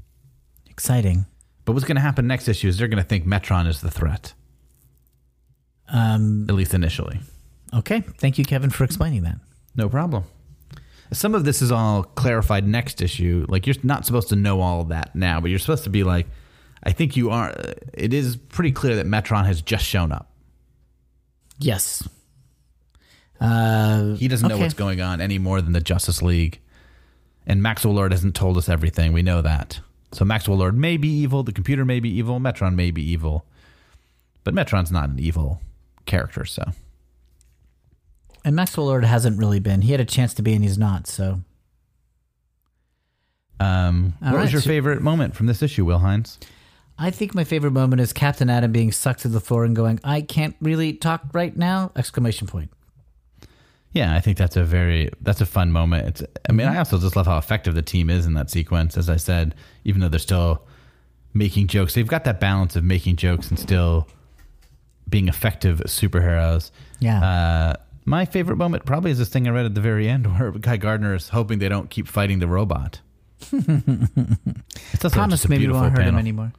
Exciting. But what's going to happen next issue is they're going to think Metron is the threat, Um, at least initially. okay. Thank you, Kevin, for explaining that. No problem. Some of this is all clarified next issue. Like you're not supposed to know all of that now, but you're supposed to be like, I think you are. It is pretty clear that Metron has just shown up. Yes. Uh, He doesn't know what's going on any more than the Justice League. And Maxwell Lord hasn't told us everything. We know that. So Maxwell Lord may be evil. The computer may be evil. Metron may be evil. But Metron's not an evil character, so. and Maxwell Lord hasn't really been. He had a chance to be, and he's not. So Um, what was your so- favorite moment from this issue, Will Hines? I think my favorite moment is Captain Atom being sucked to the floor and going, "I can't really talk right now!" Exclamation point. Yeah, I think that's a very that's a fun moment. It's I mean, I also just love how effective the team is in that sequence. As I said, even though they're still making jokes, they've got that balance of making jokes and still being effective superheroes. Yeah. Uh, my favorite moment probably is this thing I read at the very end where Guy Gardner is hoping they don't keep fighting the robot. it's also Promise just a maybe won't hurt him anymore.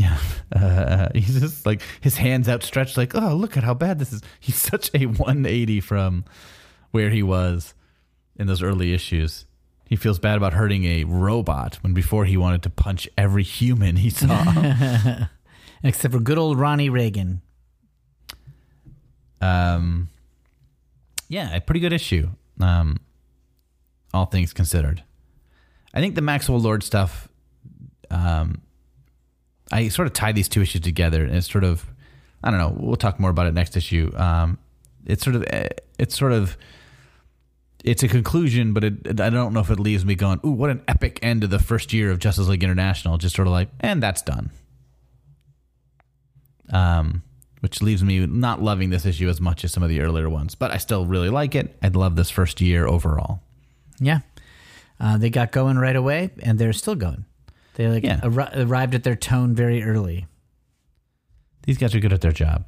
Yeah. Uh, he's just like his hands outstretched, like, oh, look at how bad this is. He's such a 180 from where he was in those early issues. He feels bad about hurting a robot when before he wanted to punch every human he saw. Except for good old Ronnie Reagan. um, Yeah, a pretty good issue. Um, all things considered, I think the Maxwell Lord stuff. Um, I sort of tie these two issues together, and it's sort of, I don't know. We'll talk more about it next issue. Um, it's sort of, it's sort of, it's a conclusion, but it, I don't know if it leaves me going, "Ooh, what an epic end to the first year of Justice League International." Just sort of like, and that's done. Um, which leaves me not loving this issue as much as some of the earlier ones, but I still really like it. I'd love this first year overall. Yeah. Uh, they got going right away, and they're still going. They like Yeah. arri- arrived at their tone very early. These guys are good at their job.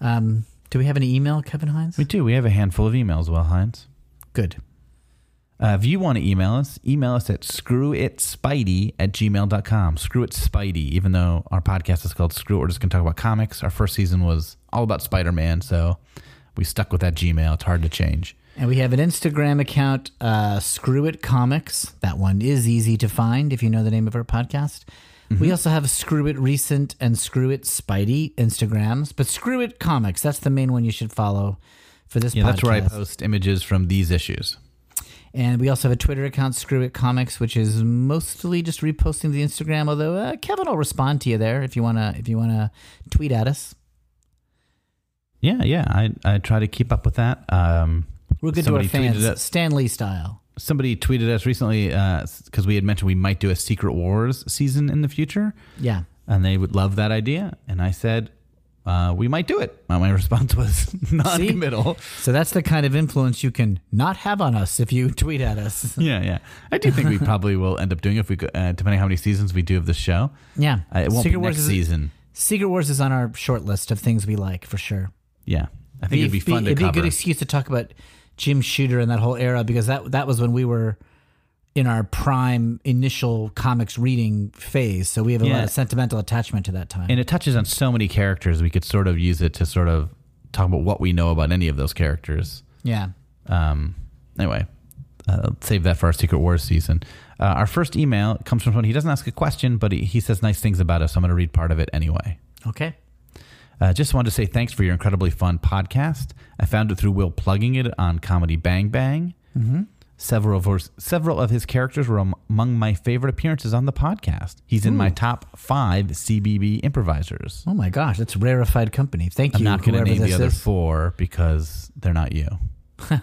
Um, do we have any email, Kevin Hines? We do. We have a handful of emails, Will Hines. Good. Uh, if you want to email us, email us at screwitspidey at gmail.com. Screw it Spidey, even though our podcast is called Screw It, we're just going to talk about comics. Our first season was all about Spider Man, so we stuck with that Gmail. It's hard to change. And we have an Instagram account, uh, Screw It Comics. That one is easy to find if you know the name of our podcast. Mm-hmm. We also have Screw It Recent and Screw It Spidey Instagrams, but Screw It Comics, that's the main one you should follow for this Yeah, podcast. that's where I post images from these issues. And we also have a Twitter account, Screw It Comics, which is mostly just reposting the Instagram. Although uh, Kevin will respond to you there if you wanna if you wanna tweet at us. Yeah, yeah. I, I try to keep up with that. Um, We're good to our fans, it. Stan Lee style. somebody tweeted us recently because we had mentioned we might do a Secret Wars season in the future, Yeah, and they would love that idea. And I said, uh, we might do it. My response was non-committal. so that's the kind of influence you can not have on us if you tweet at us. yeah, yeah. I do think we probably will end up doing it if we, go, uh, depending on how many seasons we do of this show. Yeah, Uh, it won't Secret be Wars next is, season. Secret Wars is on our short list of things we like for sure. Yeah, I think it'd be fun to it'd be a good excuse to talk about Jim Shooter and that whole era because that that was when we were in our prime initial comics reading phase. So we have a lot of sentimental attachment to that time. and it touches on so many characters. We could sort of use it to sort of talk about what we know about any of those characters. yeah. Um, anyway, uh, save that for our Secret Wars season. Uh, our first email comes from someone. He doesn't ask a question, but he, he says nice things about us. So I'm going to read part of it anyway. Okay. Uh, just wanted to say thanks for your incredibly fun podcast. I found it through Will plugging it on Comedy Bang Bang. Mm-hmm. Several of his, several of his characters were among my favorite appearances on the podcast. He's in my top five CBB improvisers. Oh my gosh, that's rarefied company. Thank you. I'm not going to name the other is. four because they're not you.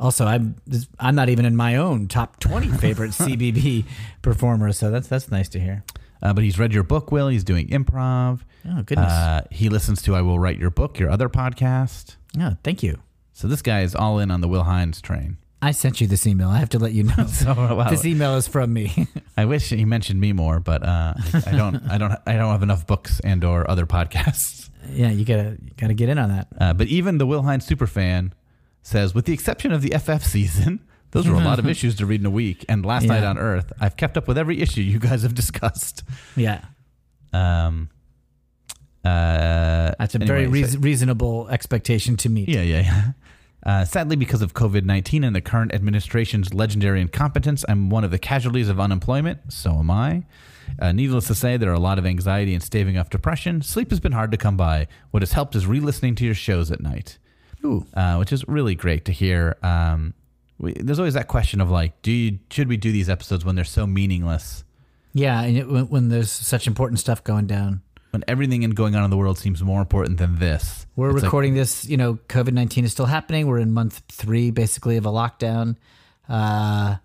Also, I'm I'm not even in my own top 20 favorite CBB performers, so that's that's nice to hear. Uh, but he's read your book, Will. He's doing improv. Oh goodness. Uh, he listens to I Will Write Your Book, your other podcast. oh, thank you. So this guy is all in on the Will Hines train. I sent you this email. I have to let you know. So wow, This email is from me. I wish he mentioned me more, but uh, I don't, I don't, I don't have enough books and or other podcasts. yeah, you gotta you gotta get in on that. Uh, but even the Will Hines superfan says, with the exception of the FF season, those were a lot of issues to read in a week. And last night on Earth, I've kept up with every issue you guys have discussed. Yeah, Um, uh, that's a anyway, very so- reasonable expectation to meet. Yeah, yeah, yeah. Uh, sadly, because of COVID 19 and the current administration's legendary incompetence, I'm one of the casualties of unemployment. So am I. Uh, needless to say, there are a lot of anxiety and staving off depression. Sleep has been hard to come by. What has helped is re listening to your shows at night, Ooh. uh, which is really great to hear. Um, we, there's always that question of like, do you, should we do these episodes when they're so meaningless? Yeah, and it, when, when there's such important stuff going down. When everything in- going on in the world seems more important than this. We're It's like- recording this, you know, COVID 19 is still happening. We're in month three, basically, of a lockdown. Uh,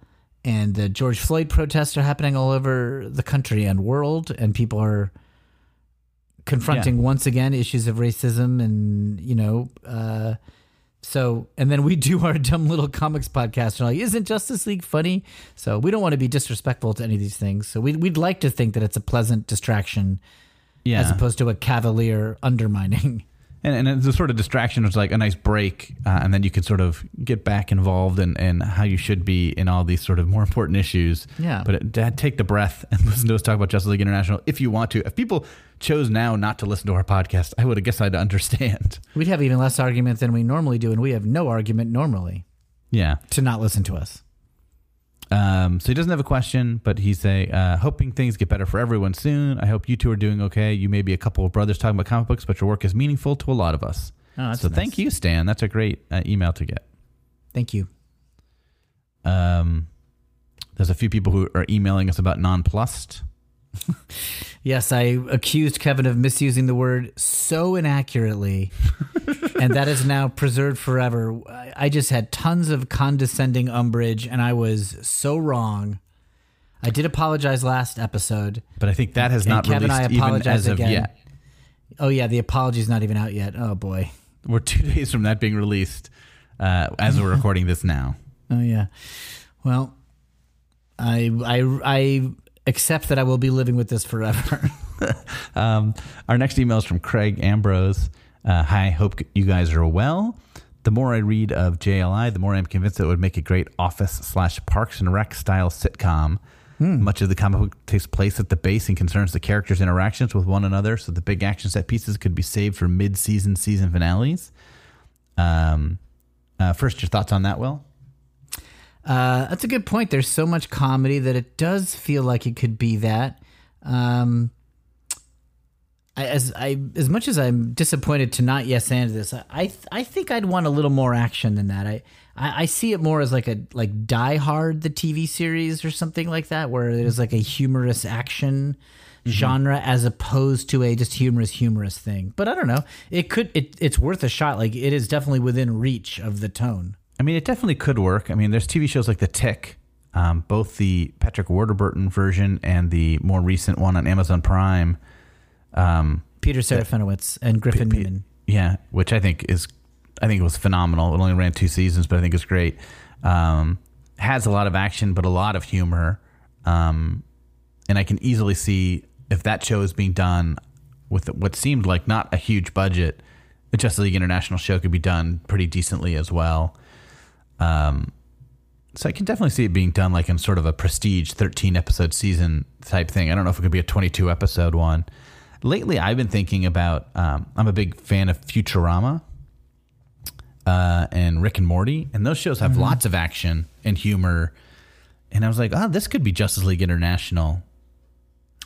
and the George Floyd protests are happening all over the country and world. And people are confronting once again issues of racism and, you know, uh, so, and then we do our dumb little comics podcast and like, isn't Justice League funny? So we don't want to be disrespectful to any of these things. So we, we'd like to think that it's a pleasant distraction yeah. as opposed to a cavalier undermining. And, and it's a sort of distraction. It's like a nice break, uh, and then you can sort of get back involved in, in how you should be in all these sort of more important issues. Yeah. But it, Dad, take the breath and listen to us talk about Justice League International if you want to. If people chose now not to listen to our podcast, I would have guessed I'd understand. We'd have even less argument than we normally do, and we have no argument normally Yeah. to not listen to us. Um, so he doesn't have a question, but he's a uh, hoping things get better for everyone soon. I hope you two are doing okay. You may be a couple of brothers talking about comic books, but your work is meaningful to a lot of us. Oh, so nice. thank you, Stan. That's a great uh, email to get. Thank you. Um, there's a few people who are emailing us about nonplussed. Yes, I accused Kevin of misusing the word so inaccurately, and that is now preserved forever. I I just had tons of condescending umbrage, and I was so wrong. I did apologize last episode. But I think that has not Kevin, I released even apologize as of again. yet. Oh yeah, the apology's not even out yet. Oh boy. We're two days from that being released uh, as we're recording this now. Oh yeah. Well, I I I accept that I will be living with this forever. Um, our next email is from Craig Ambrose. Uh, Hi, hope you guys are well. The more I read of JLI, the more I'm convinced that it would make a great office slash Parks and Rec style sitcom. Much of the comic book takes place at the base and concerns the characters' interactions with one another, so the big action set pieces could be saved for mid-season season finales. Um, uh, first, your thoughts on that, Will? Uh, that's a good point. There's so much comedy that it does feel like it could be that. Um, I, as I as much as I'm disappointed to not yes and this, I I, I think I'd want a little more action than that. I, I I see it more as like a like Die Hard, the TV series or something like that, where it is like a humorous action genre as opposed to a just humorous humorous thing. But I don't know. It could it it's worth a shot. Like it is definitely within reach of the tone. I mean, it definitely could work. I mean, there's TV shows like The Tick, um, both the Patrick Warburton version and the more recent one on Amazon Prime. Um, Peter Serafinowicz and Griffin P- Newman. yeah, which I think is, I think it was phenomenal. It only ran two seasons, but I think it's great. Um, has a lot of action, but a lot of humor. Um, and I can easily see if that show is being done with what seemed like not a huge budget, the Justice League International show could be done pretty decently as well. Um, so I can definitely see it being done like in sort of a prestige 13 episode season type thing. I don't know if it could be a 22 episode one. Lately, I've been thinking about. Um, I'm a big fan of Futurama uh, and Rick and Morty, and those shows have lots of action and humor. And I was like, oh, this could be Justice League International,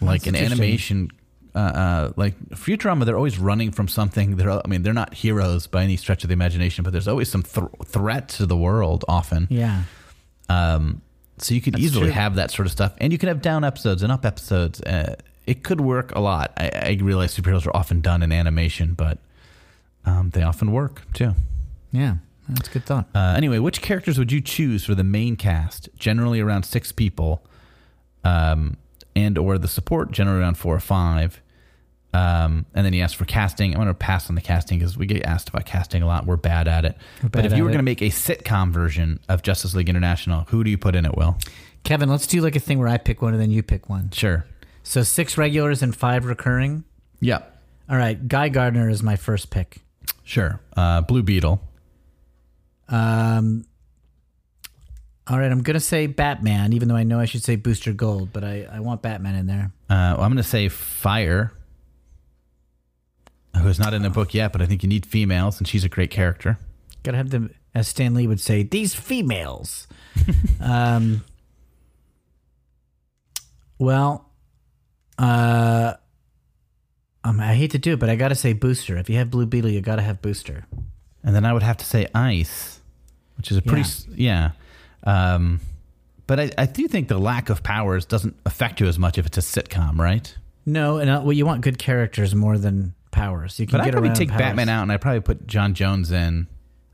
like an animation. Uh, uh, like Futurama, they're always running from something. They're, I mean, they're not heroes by any stretch of the imagination, but there's always some th- threat to the world. Often, Yeah. um, so you could easily true. have that sort of stuff, and you could have down episodes and up episodes. Uh, it could work a lot. I, I realize superheroes are often done in animation, but um, they often work too. Yeah. That's a good thought. Uh, anyway, which characters would you choose for the main cast? Generally around six people, um, and or the support generally around four or five. Um, and then he asked for casting. I'm going to pass on the casting because we get asked about casting a lot. We're bad at it. but if you were going to make a sitcom version of Justice League International, who do you put in it? Will Kevin, let's do like a thing where I pick one and then you pick one. sure. So six regulars and five recurring. Yeah. All right. Guy Gardner is my first pick. Sure. Uh, Blue Beetle. Um, all right. I'm going to say Batman, even though I know I should say Booster Gold, but I, I want Batman in there. Uh, well, I'm going to say Fire, who's not in the book yet, but I think you need females, and she's a great character. Got to have them, as Stan Lee would say, these females. um, well, uh, um, I hate to do it, but I got to say Booster. If you have Blue Beetle, you got to have Booster. And then I would have to say Ice, which is a pretty, Yeah. yeah. Um, but I, I do think the lack of powers doesn't affect you as much if it's a sitcom, right? No, and uh, well, you want good characters more than powers. You can But get probably take powers. Batman out and I'd probably put John Jones in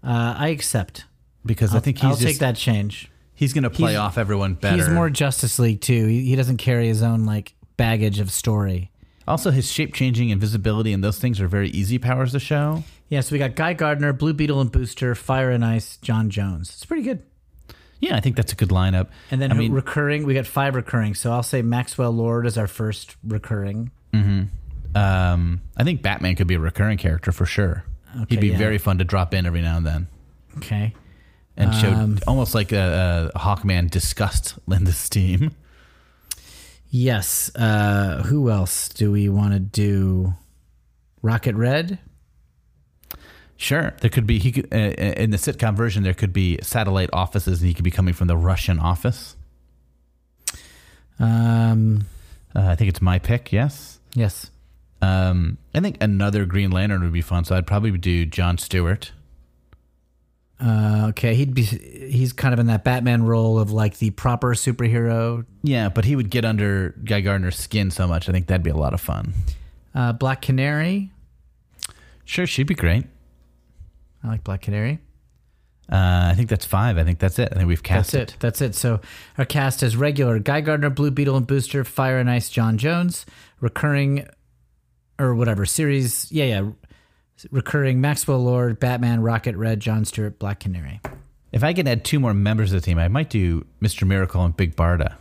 Uh, I accept. because i I'll- think he's I'll just, take that change. he's going to play He's- off everyone better. He's more Justice League too. He, he doesn't carry his own like baggage of story. also, his shape changing, invisibility, and those things are very easy powers to show. Yeah, so we got Guy Gardner, Blue Beetle and Booster, Fire and Ice, John Jones. It's pretty good. Yeah, I think that's a good lineup. And then I mean, recurring, we got five recurring. So I'll say Maxwell Lord is our first recurring. Um, I think Batman could be a recurring character for sure. Okay, He'd be yeah. very fun to drop in every now and then, Okay. and show Um, almost like a, a Hawkman disgust in this team. Yes. Uh, who else do we want to do? Rocket Red. Sure, there could be he could uh, in the sitcom version there could be satellite offices, and he could be coming from the Russian office. Um, Uh, I think it's my pick. Yes. yes. Um, I think another Green Lantern would be fun, so I'd probably do John Stewart. Uh, okay, he'd be he's kind of in that Batman role of like the proper superhero. Yeah, but he would get under Guy Gardner's skin so much. I think that'd be a lot of fun. Uh, Black Canary. Sure, she'd be great. I like Black Canary. Uh, I think that's five. I think that's it. I think we've cast That's it. That's it. So our cast is regular: Guy Gardner, Blue Beetle, and Booster, Fire and Ice, John Jones, recurring, or whatever series. Yeah, yeah. Recurring Maxwell Lord, Batman, Rocket Red, John Stewart, Black Canary. If I could add two more members of the team, I might do Mr. Miracle and Big Barda.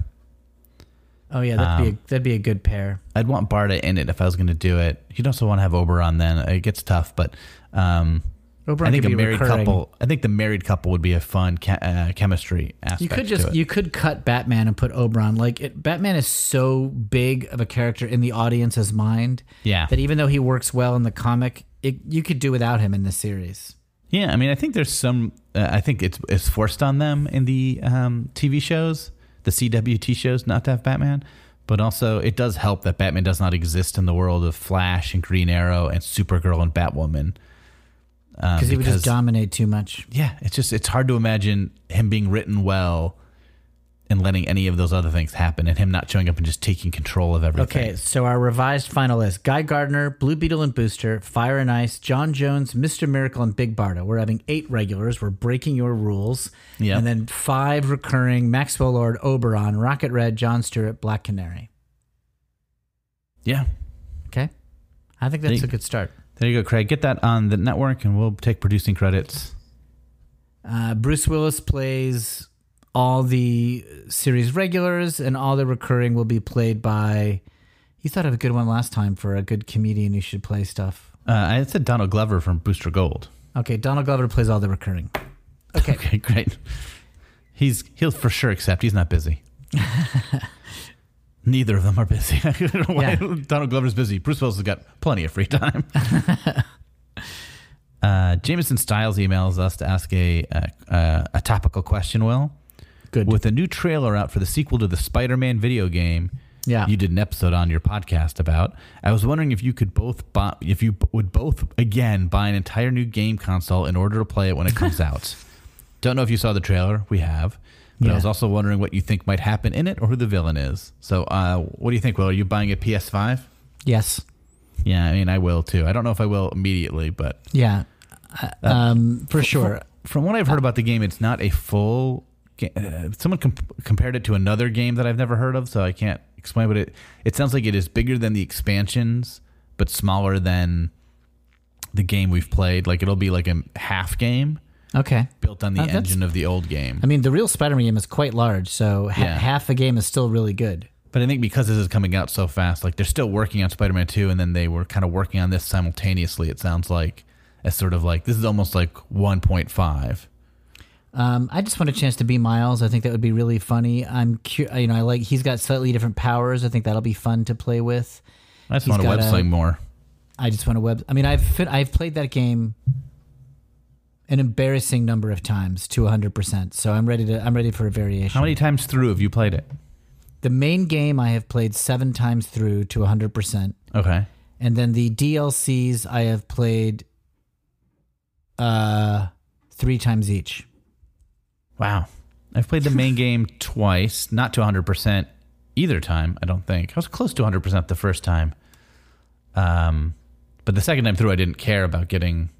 Oh yeah, that'd be a, that'd be a good pair. I'd want Barda in it if I was going to do it. You'd also want to have Oberon then. It gets tough, but um, Oberon I think a married recurring. couple. I think the married couple would be a fun ca- uh, chemistry aspect. You could just you could cut Batman and put Oberon. Like it, Batman is so big of a character in the audience's mind. Yeah. That even though he works well in the comic, it, you could do without him in the series. Yeah, I mean, I think there's some. Uh, I think it's it's forced on them in the um, TV shows, the CWT shows, not to have Batman. But also, it does help that Batman does not exist in the world of Flash and Green Arrow and Supergirl and Batwoman. Um, Because he would just dominate too much. yeah, it's just it's hard to imagine him being written well and letting any of those other things happen, and him not showing up and just taking control of everything. Okay, so our revised final list: Guy Gardner, Blue Beetle and Booster, Fire and Ice, John Jones, Mister Miracle, and Big Barda. We're having eight regulars. We're breaking your rules. Yep. And then five recurring: Maxwell Lord, Oberon, Rocket Red, John Stewart, Black Canary. Yeah, Okay, I think that's a good start. There you go, Craig. Get that on the network, and we'll take producing credits. Uh, Bruce Willis plays all the series regulars, and all the recurring will be played by. You thought of a good one last time for a good comedian who should play stuff. Uh, I said Donald Glover from Booster Gold. Okay, Donald Glover plays all the recurring. Okay. Okay, great. He's he'll for sure accept. He's not busy. Neither of them are busy. I don't know why Yeah. Donald Glover's busy. Bruce Willis has got plenty of free time. uh, Jameson Styles emails us to ask a a, a, a topical question. Will Good. with a new trailer out for the sequel to the Spider-Man video game. Yeah. you did an episode on your podcast about. I was wondering if you could both buy, if you would both again buy an entire new game console in order to play it when it comes out. Don't know if you saw the trailer. We have. But I was also wondering what you think might happen in it or who the villain is. So, uh, what do you think, Will? Are you buying a PS5? yes. Yeah, I mean, I will too. I don't know if I will immediately, but Yeah. Uh, um, for sure. from what I've heard about the game, it's not a full. Uh, someone comp- compared it to another game that I've never heard of, so I can't explain. But it it sounds like it is bigger than the expansions, but smaller than the game we've played. Like it'll be like a half game Okay. built on the Uh, that's- engine of the old game. I mean, the real Spider-Man game is quite large, so ha- Yeah. half a game is still really good. But I think because this is coming out so fast, like they're still working on Spider-Man 2 and then they were kind of working on this simultaneously. It sounds like as sort of like this is almost like 1.5. Um, I just want a chance to be Miles. I think that would be really funny. I'm, cu- you know, I like he's got slightly different powers. I think that'll be fun to play with. I just He's want to got web a- sling more. I just want to web. I mean, I've fit, I've played that game an embarrassing number of times to 100. percent So I'm ready to. I'm ready for a variation. How many times through have you played it? The main game I have played seven times through to 100 percent. Okay. and then the DLCs I have played uh three times each. Wow. I've played the main game twice, not to 100% either time, I don't think. I was close to 100% the first time. Um, but the second time through, I didn't care about getting.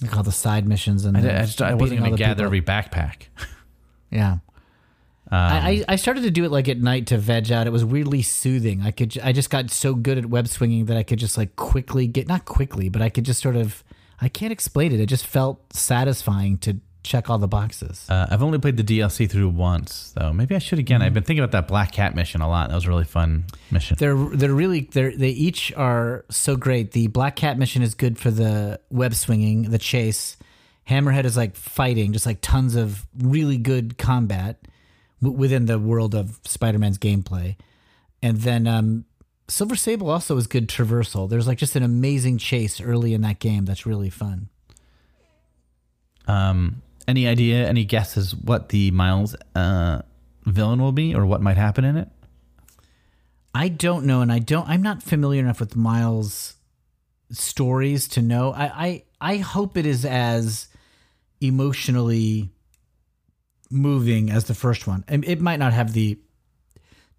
Like all the side missions and I, I, just, I wasn't going to the gather people. every backpack. Yeah. Um, I, I I started to do it like at night to veg out. It was weirdly soothing. I could I just got so good at web swinging that I could just like quickly get not quickly, but I could just sort of I can't explain it. It just felt satisfying to check all the boxes. Uh, I've only played the DLC through once, though. Maybe I should again. Mm-hmm. I've been thinking about that Black Cat mission a lot. That was a really fun mission. They're they're really they're they each are so great. The Black Cat mission is good for the web swinging, the chase. Hammerhead is like fighting, just like tons of really good combat w- within the world of Spider-Man's gameplay. And then um, Silver Sable also is good traversal. There's like just an amazing chase early in that game that's really fun. Um, any idea, any guesses what the Miles uh, villain will be or what might happen in it? I don't know, and I don't. I'm not familiar enough with Miles' stories to know. I I, I hope it is as emotionally moving as the first one. And it might not have the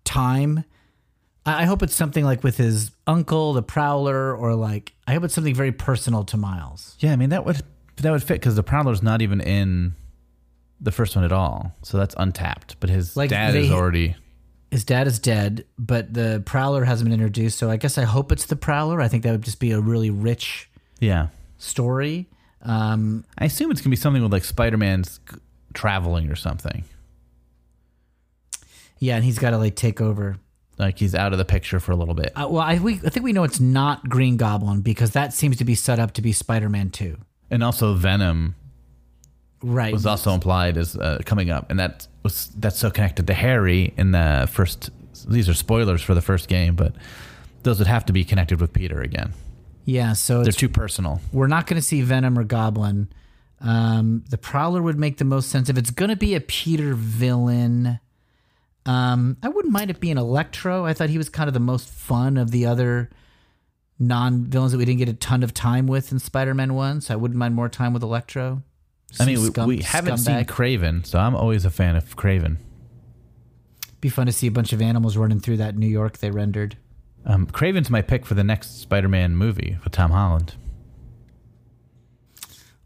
time. I I hope it's something like with his uncle, the Prowler, or like I hope it's something very personal to Miles. Yeah, I mean that would that would fit because the Prowler's not even in the first one at all, so that's untapped. But his Like, dad they- is already. His dad is dead, but the Prowler hasn't been introduced. So I guess I hope it's the Prowler. I think that would just be a really rich Yeah, story. Um, I assume it's gonna be something with like Spider Man's traveling or something. yeah, and he's got to like take over. Like he's out of the picture for a little bit. Uh, well, I, we, I think we know it's not Green Goblin because that seems to be set up to be Spider Man 2. And also Venom Right. was also implied as uh, coming up, and that was that's so connected to Harry in the first. These are spoilers for the first game, but those would have to be connected with Peter again. yeah, so They're it's, too personal. we're not going to see Venom or Goblin. Um, the Prowler would make the most sense. If it's going to be a Peter villain, um, I wouldn't mind it being Electro. I thought he was kind of the most fun of the other non villains that we didn't get a ton of time with in Spider Man 1. So I wouldn't mind more time with Electro. I mean, we, scum- we haven't seen. Kraven, so I'm always a fan of Kraven. Be fun to see a bunch of animals running through that New York they rendered. Um, Kraven's my pick for the next Spider-Man movie with Tom Holland.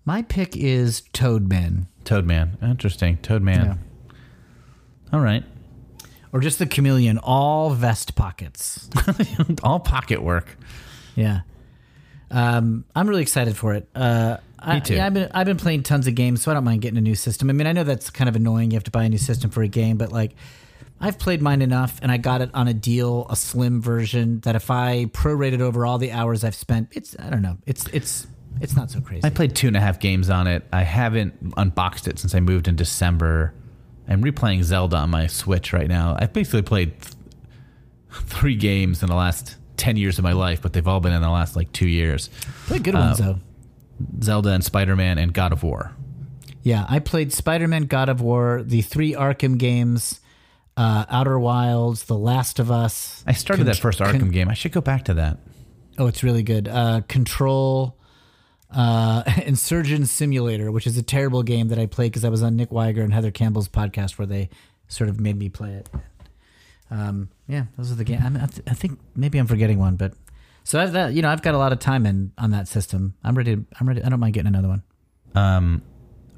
My pick is Toadman. Toadman, interesting. Toadman. All right, Or just the chameleon, all vest pockets. all pocket work. Yeah. Um, I'm really excited for it. Uh, I, Me too. Yeah, I've been I've been playing tons of games, so I don't mind getting a new system. I mean, I know that's kind of annoying. You have to buy a new system for a game, but like, I've played mine enough, and I got it on a deal, a slim version. That if I prorated over all the hours I've spent, it's I don't know, it's it's it's not so crazy. I played two and a half games on it. I haven't unboxed it since I moved in December. I'm replaying Zelda on my Switch right now. I've basically played th- three games in the last 10 years of my life, but they've all been in the last like two years Play good ones though. Zelda and Spider Man and God of War. Yeah, I played Spider Man, God of War, the three Arkham games, uh, Outer Wilds, The Last of Us. I started that first Arkham con- game. I should go back to that. Oh, it's really good. Uh, Control, uh, Insurgent Simulator, which is a terrible game that I played because I was on Nick Wiger and Heather Campbell's podcast where they sort of made me play it. Um, yeah, those are the games. I, th- I think maybe I'm forgetting one, but so I've that you know I've got a lot of time in on that system. I'm ready. I'm ready. I don't mind getting another one. Um,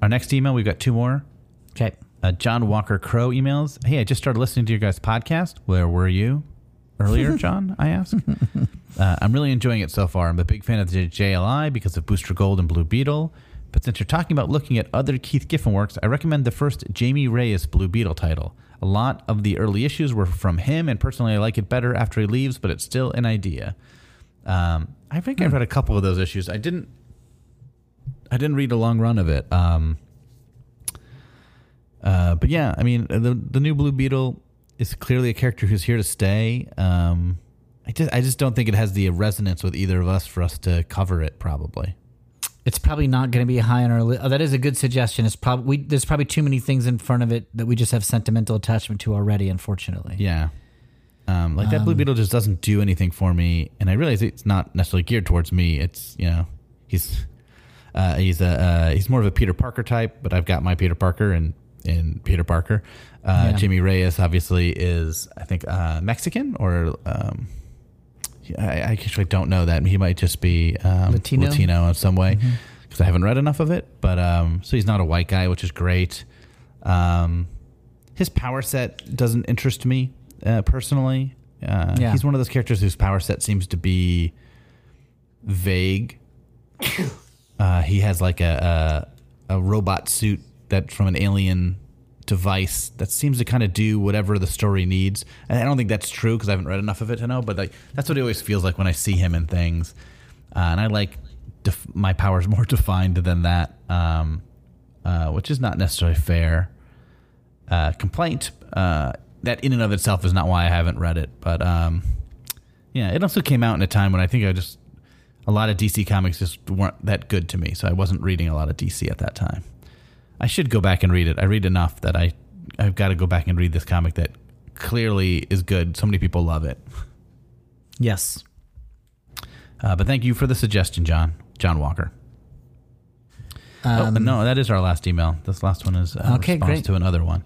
our next email, we've got two more. Okay. Uh, John Walker Crow emails. Hey, I just started listening to your guys' podcast. Where were you earlier, John? I ask. Uh, I'm really enjoying it so far. I'm a big fan of the JLI because of Booster Gold and Blue Beetle. But since you're talking about looking at other Keith Giffen works, I recommend the first Jaime Reyes Blue Beetle title. A lot of the early issues were from him, and personally, I like it better after he leaves, but it's still an idea. Um, I think I've read a couple of those issues. I didn't. I didn't read a long run of it. Um, uh, but yeah, I mean, the the new Blue Beetle is clearly a character who's here to stay. Um, I just I just don't think it has the resonance with either of us for us to cover it. Probably. It's probably not going to be high on our list. Oh, that is a good suggestion. It's probably there's probably too many things in front of it that we just have sentimental attachment to already. Unfortunately, Yeah. Um, like that Blue Beetle just doesn't do anything for me, and I realize it's not necessarily geared towards me. It's you know he's uh, he's a uh, he's more of a Peter Parker type, but I've got my Peter Parker and and Peter Parker. Uh, Yeah. Jimmy Reyes obviously is I think uh, Mexican or um, I, I actually don't know that. He might just be um, Latino? Latino in some way because I haven't read enough of it. But um, so he's not a white guy, which is great. Um, his power set doesn't interest me uh, personally. Uh, Yeah. He's one of those characters whose power set seems to be vague. uh, he has like a, a a robot suit that from an alien device that seems to kind of do whatever the story needs. And I don't think that's true because I haven't read enough of it to know. But like that's what it always feels like when I see him in things. Uh, and I like def- my powers more defined than that, um, uh, which is not necessarily fair uh, complaint. Uh, that in and of itself is not why I haven't read it, but um, yeah, it also came out in a time when I think I just a lot of DC comics just weren't that good to me, so I wasn't reading a lot of DC at that time. I should go back and read it. I read enough that I I've got to go back and read this comic that clearly is good. So many people love it. Yes. Uh, but thank you for the suggestion, John. John Walker. Um, oh, no, that is our last email. This last one is a Okay, response great. to another one.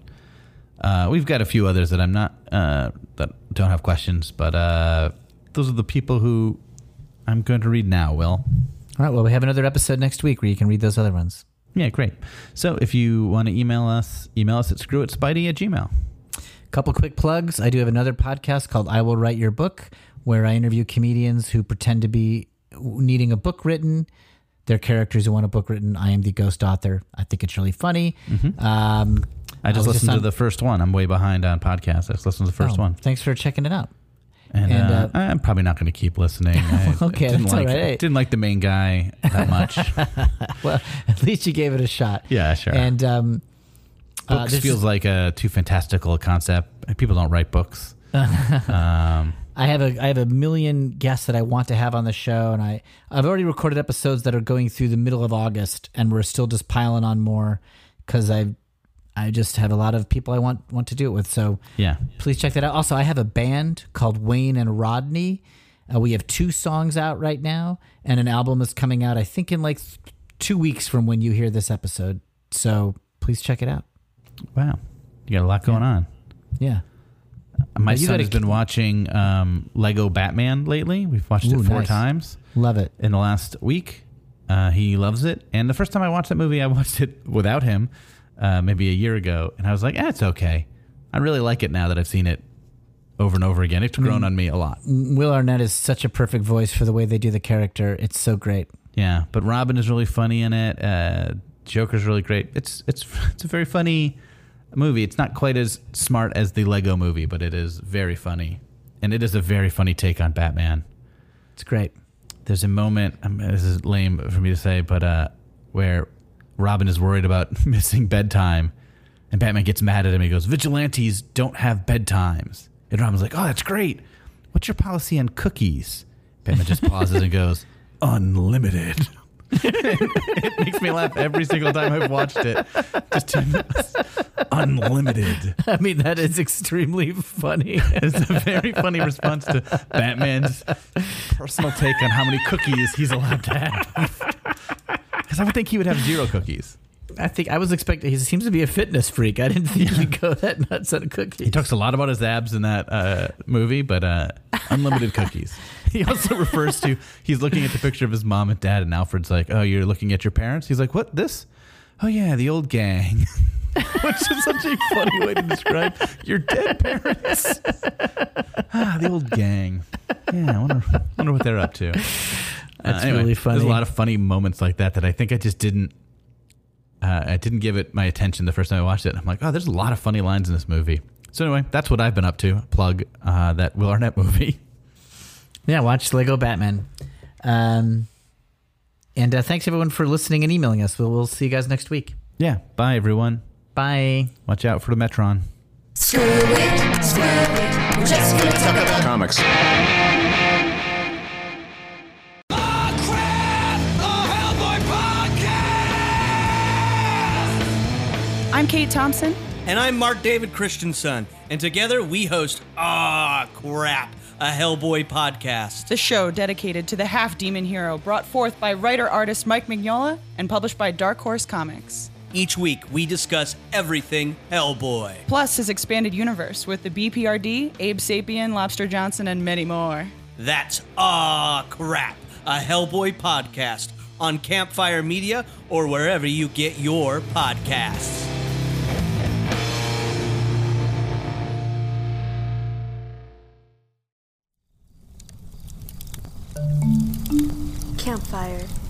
Uh, we've got a few others that I'm not uh, that don't have questions, but uh, those are the people who I'm going to read now. Will. All right. Well, we have another episode next week where you can read those other ones. Yeah, great. So if you want to email us, email us at screwitspidey at gmail. Couple quick plugs. I do have another podcast called I Will Write Your Book, where I interview comedians who pretend to be needing a book written. They're characters who want a book written. I am the ghost author. I think it's really funny. Um, I just was listened to on- the first one. I'm way behind on podcasts. I just listened to the first oh, one. Thanks for checking it out. And, And, uh, uh, I'm probably not going to keep listening. I Okay, didn't like, right. Didn't like the main guy that much. Well, at least you gave it a shot. yeah, sure. And um, uh, books there's- feels like a too fantastical a concept. People don't write books. um, I have a I have a million guests that I want to have on the show, and I I've already recorded episodes that are going through the middle of August, and we're still just piling on more because I I just have a lot of people I want want to do it with. So yeah. please check that out. Also, I have a band called Wayne and Rodney. Uh, we have two songs out right now, and an album is coming out. I think in like th- two weeks from when you hear this episode. So please check it out. Wow. You got a lot going on. Yeah. My Well, son has been watching um, Lego Batman lately. We've watched Ooh, it four nice. times Love it. in the last week. Uh, he loves it. And the first time I watched that movie, I watched it without him, uh, maybe a year ago, and I was like, eh, "It's okay." I really like it now that I've seen it over and over again. It's grown on me a lot. Will Arnett is such a perfect voice for the way they do the character. It's so great. Yeah, but Robin is really funny in it. Uh, Joker's really great. It's it's it's a very funny movie. It's not quite as smart as the Lego movie, but it is very funny, and it is a very funny take on Batman. It's great. There's a moment. Um, this is lame for me to say, but uh, where Robin is worried about missing bedtime, and Batman gets mad at him. He goes, "Vigilantes don't have bedtimes," and Robin's like, "Oh, that's great. What's your policy on cookies?" Batman just pauses and goes, "Unlimited." it makes me laugh every single time I've watched it. Just unlimited. I mean, that is extremely funny. It's a very funny response to Batman's personal take on how many cookies he's allowed to have. Because I would think he would have zero cookies. I think I was expecting. He seems to be a fitness freak. I didn't think he'd go that nuts on cookies. He talks a lot about his abs in that uh, movie, but uh, unlimited cookies. He also refers to he's looking at the picture of his mom and dad, and Alfred's like, "Oh, you're looking at your parents." He's like, "What? This? Oh yeah, the old gang." Which is such a funny way to describe your dead parents. ah, the old gang. Yeah, I wonder, wonder what they're up to. That's really funny. There's a lot of funny moments like that that I think I just didn't. Uh, I didn't give it my attention the first time I watched it. I'm like, oh, there's a lot of funny lines in this movie. So anyway, that's what I've been up to. Plug uh, that Will Arnett movie. Yeah, watch Lego Batman. Um, and uh, thanks everyone for listening and emailing us. We'll, we'll see you guys next week. Yeah. Bye everyone. Bye. Watch out for the Metron. Screw it, screw it. We're just gonna talk about Comics. I'm Kate Thompson. And I'm Mark David Christensen, and together we host Ah Crap, a Hellboy podcast. the show dedicated to the half demon hero brought forth by writer artist Mike Mignola and published by Dark Horse Comics. Each week we discuss everything Hellboy. Plus his expanded universe with the BPRD, Abe Sapien, Lobster Johnson, and many more. That's Ah Crap, a Hellboy podcast on Campfire Media or wherever you get your podcasts. Campfire.